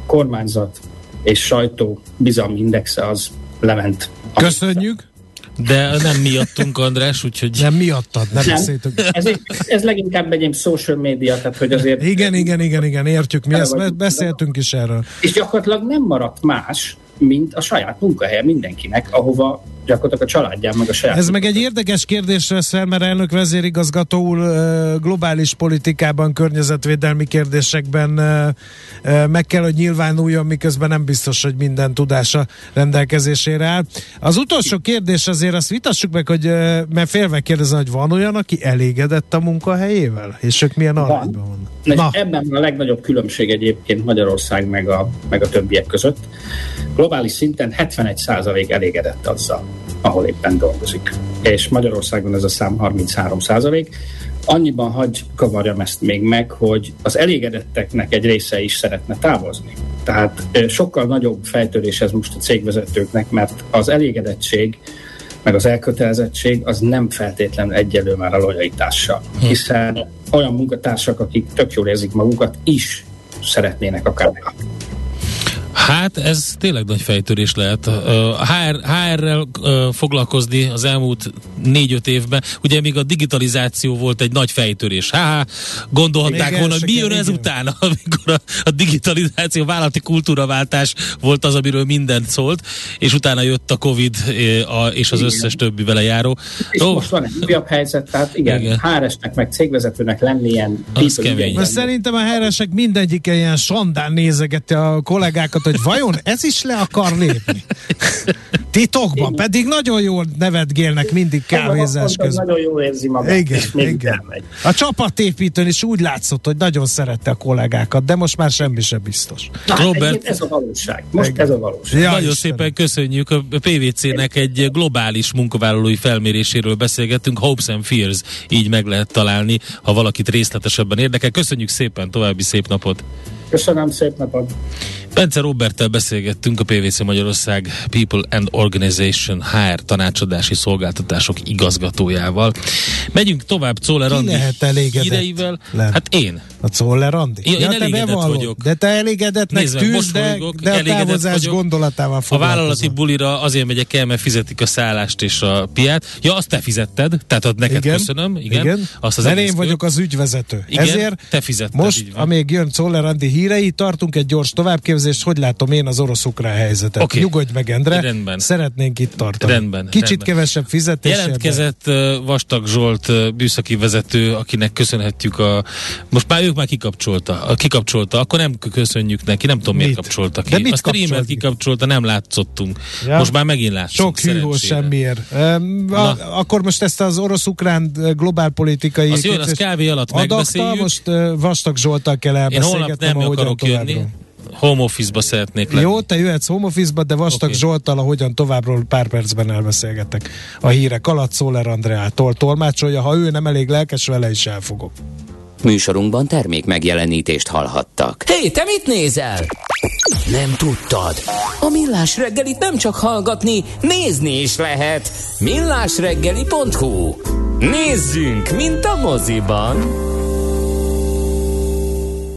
S8: kormányzat és sajtó bizalmi indexe az lement.
S4: Köszönjük!
S3: De nem miattunk, András, úgyhogy...
S4: Nem miattad, nem, nem.
S8: Ez, ez leginkább egy social media, tehát hogy azért...
S4: Igen, igen, igen, igen, értjük, mi ezt beszéltünk is erről.
S8: És gyakorlatilag nem maradt más, mint a saját munkahelye mindenkinek, ahova gyakorlatilag a családján, meg a saját.
S4: Ez meg egy érdekes kérdés lesz mert elnök vezérigazgató úr globális politikában, környezetvédelmi kérdésekben meg kell, hogy nyilvánuljon, miközben nem biztos, hogy minden tudása rendelkezésére áll. Az utolsó kérdés azért azt vitassuk meg, hogy mert félve kérdezem, hogy van olyan, aki elégedett a munkahelyével? És ők milyen arányban vannak?
S8: Na. Ebben a legnagyobb különbség egyébként Magyarország meg a, meg a többiek között. Globális szinten 71% elégedett azzal, ahol éppen dolgozik. És Magyarországon ez a szám 33 százalék. Annyiban hagy kavarjam ezt még meg, hogy az elégedetteknek egy része is szeretne távozni. Tehát sokkal nagyobb fejtörés ez most a cégvezetőknek, mert az elégedettség meg az elkötelezettség az nem feltétlenül egyelő már a lojalitással. Hm. Hiszen olyan munkatársak, akik tök jól érzik magukat, is szeretnének akár
S3: Hát ez tényleg nagy fejtörés lehet. A HR, HR-rel foglalkozni az elmúlt négy-öt évben, ugye még a digitalizáció volt egy nagy fejtörés. Há, gondolhatták igen, volna, hogy mi jön ezután, amikor a, a digitalizáció, a vállalati kultúraváltás volt az, amiről mindent szólt, és utána jött a Covid a, és az igen. összes többi vele járó.
S8: És oh. most van egy újabb helyzet, tehát igen, igen. HR-esnek meg cégvezetőnek lenni ilyen
S4: Szerintem a HR-esek mindegyik ilyen sandán nézegeti a kollégákat, hogy vajon ez is le akar lépni? Titokban, pedig nagyon jól nevetgélnek mindig kávézás közben.
S8: Nagyon jól érzi magát,
S4: igen, igen. A csapatépítőn is úgy látszott, hogy nagyon szerette a kollégákat, de most már semmi sem biztos.
S8: Na, Robert, ez a valóság. Most igen. ez a valóság. Ja,
S3: nagyon Isten. szépen köszönjük. A PVC-nek egy globális munkavállalói felméréséről beszélgettünk. Hopes and Fears, így meg lehet találni, ha valakit részletesebben érdekel. Köszönjük szépen, további szép napot!
S8: Köszönöm, szép napot!
S3: Bence Roberttel beszélgettünk a PVC Magyarország People and Organization HR tanácsadási szolgáltatások igazgatójával. Megyünk tovább Czoller Andi
S4: lehet elégedett?
S3: híreivel. Lehet. Hát én.
S4: A Czoller Andi?
S3: Ja, én ja, elégedett vagyok.
S4: De te elégedettnek Nézd, tűz, de, de a távozás vagyok. gondolatával
S3: A vállalati bulira azért megyek el, mert fizetik a szállást és a piát. Ja, azt te fizetted, tehát ott neked igen, köszönöm. Igen. igen.
S4: Azt az én vagyok az ügyvezető.
S3: Igen, Ezért te fizetted.
S4: Most, amíg jön Czoller Andi hírei, tartunk egy gyors továbbképzést hogy látom én az orosz-ukrán helyzetet. Okay. Nyugodj meg, Endre.
S3: Rendben.
S4: Szeretnénk itt tartani.
S3: Rendben.
S4: Kicsit
S3: rendben.
S4: kevesebb fizetés.
S3: Jelentkezett Vastag Zsolt bűszaki vezető, akinek köszönhetjük a... Most már ők már kikapcsolta. Kikapcsolta. Akkor nem köszönjük neki. Nem tudom, mit? miért kapcsolta ki.
S4: De mit
S3: a streamer kikapcsolta, nem látszottunk. Ja. Most már megint látszott.
S4: Sok hűhó semmiért. Um, a, akkor most ezt az orosz-ukrán globálpolitikai...
S3: Az jön, az kávé alatt megbeszéljük.
S4: most Vastag Zsoltal kell elbeszélgetnem,
S3: Én holnap nem akarok jönni home office-ba szeretnék lenni.
S4: Jó, te jöhetsz home office-ba, de Vastag okay. Zsoltal, ahogyan továbbról pár percben elbeszélgetek. A hírek alatt Szóler Andreától tolmácsolja, ha ő nem elég lelkes, vele is elfogok.
S1: Műsorunkban termék megjelenítést hallhattak.
S9: Hé, hey, te mit nézel? Nem tudtad? A Millás reggelit nem csak hallgatni, nézni is lehet. millásreggeli.hu Nézzünk, mint a moziban!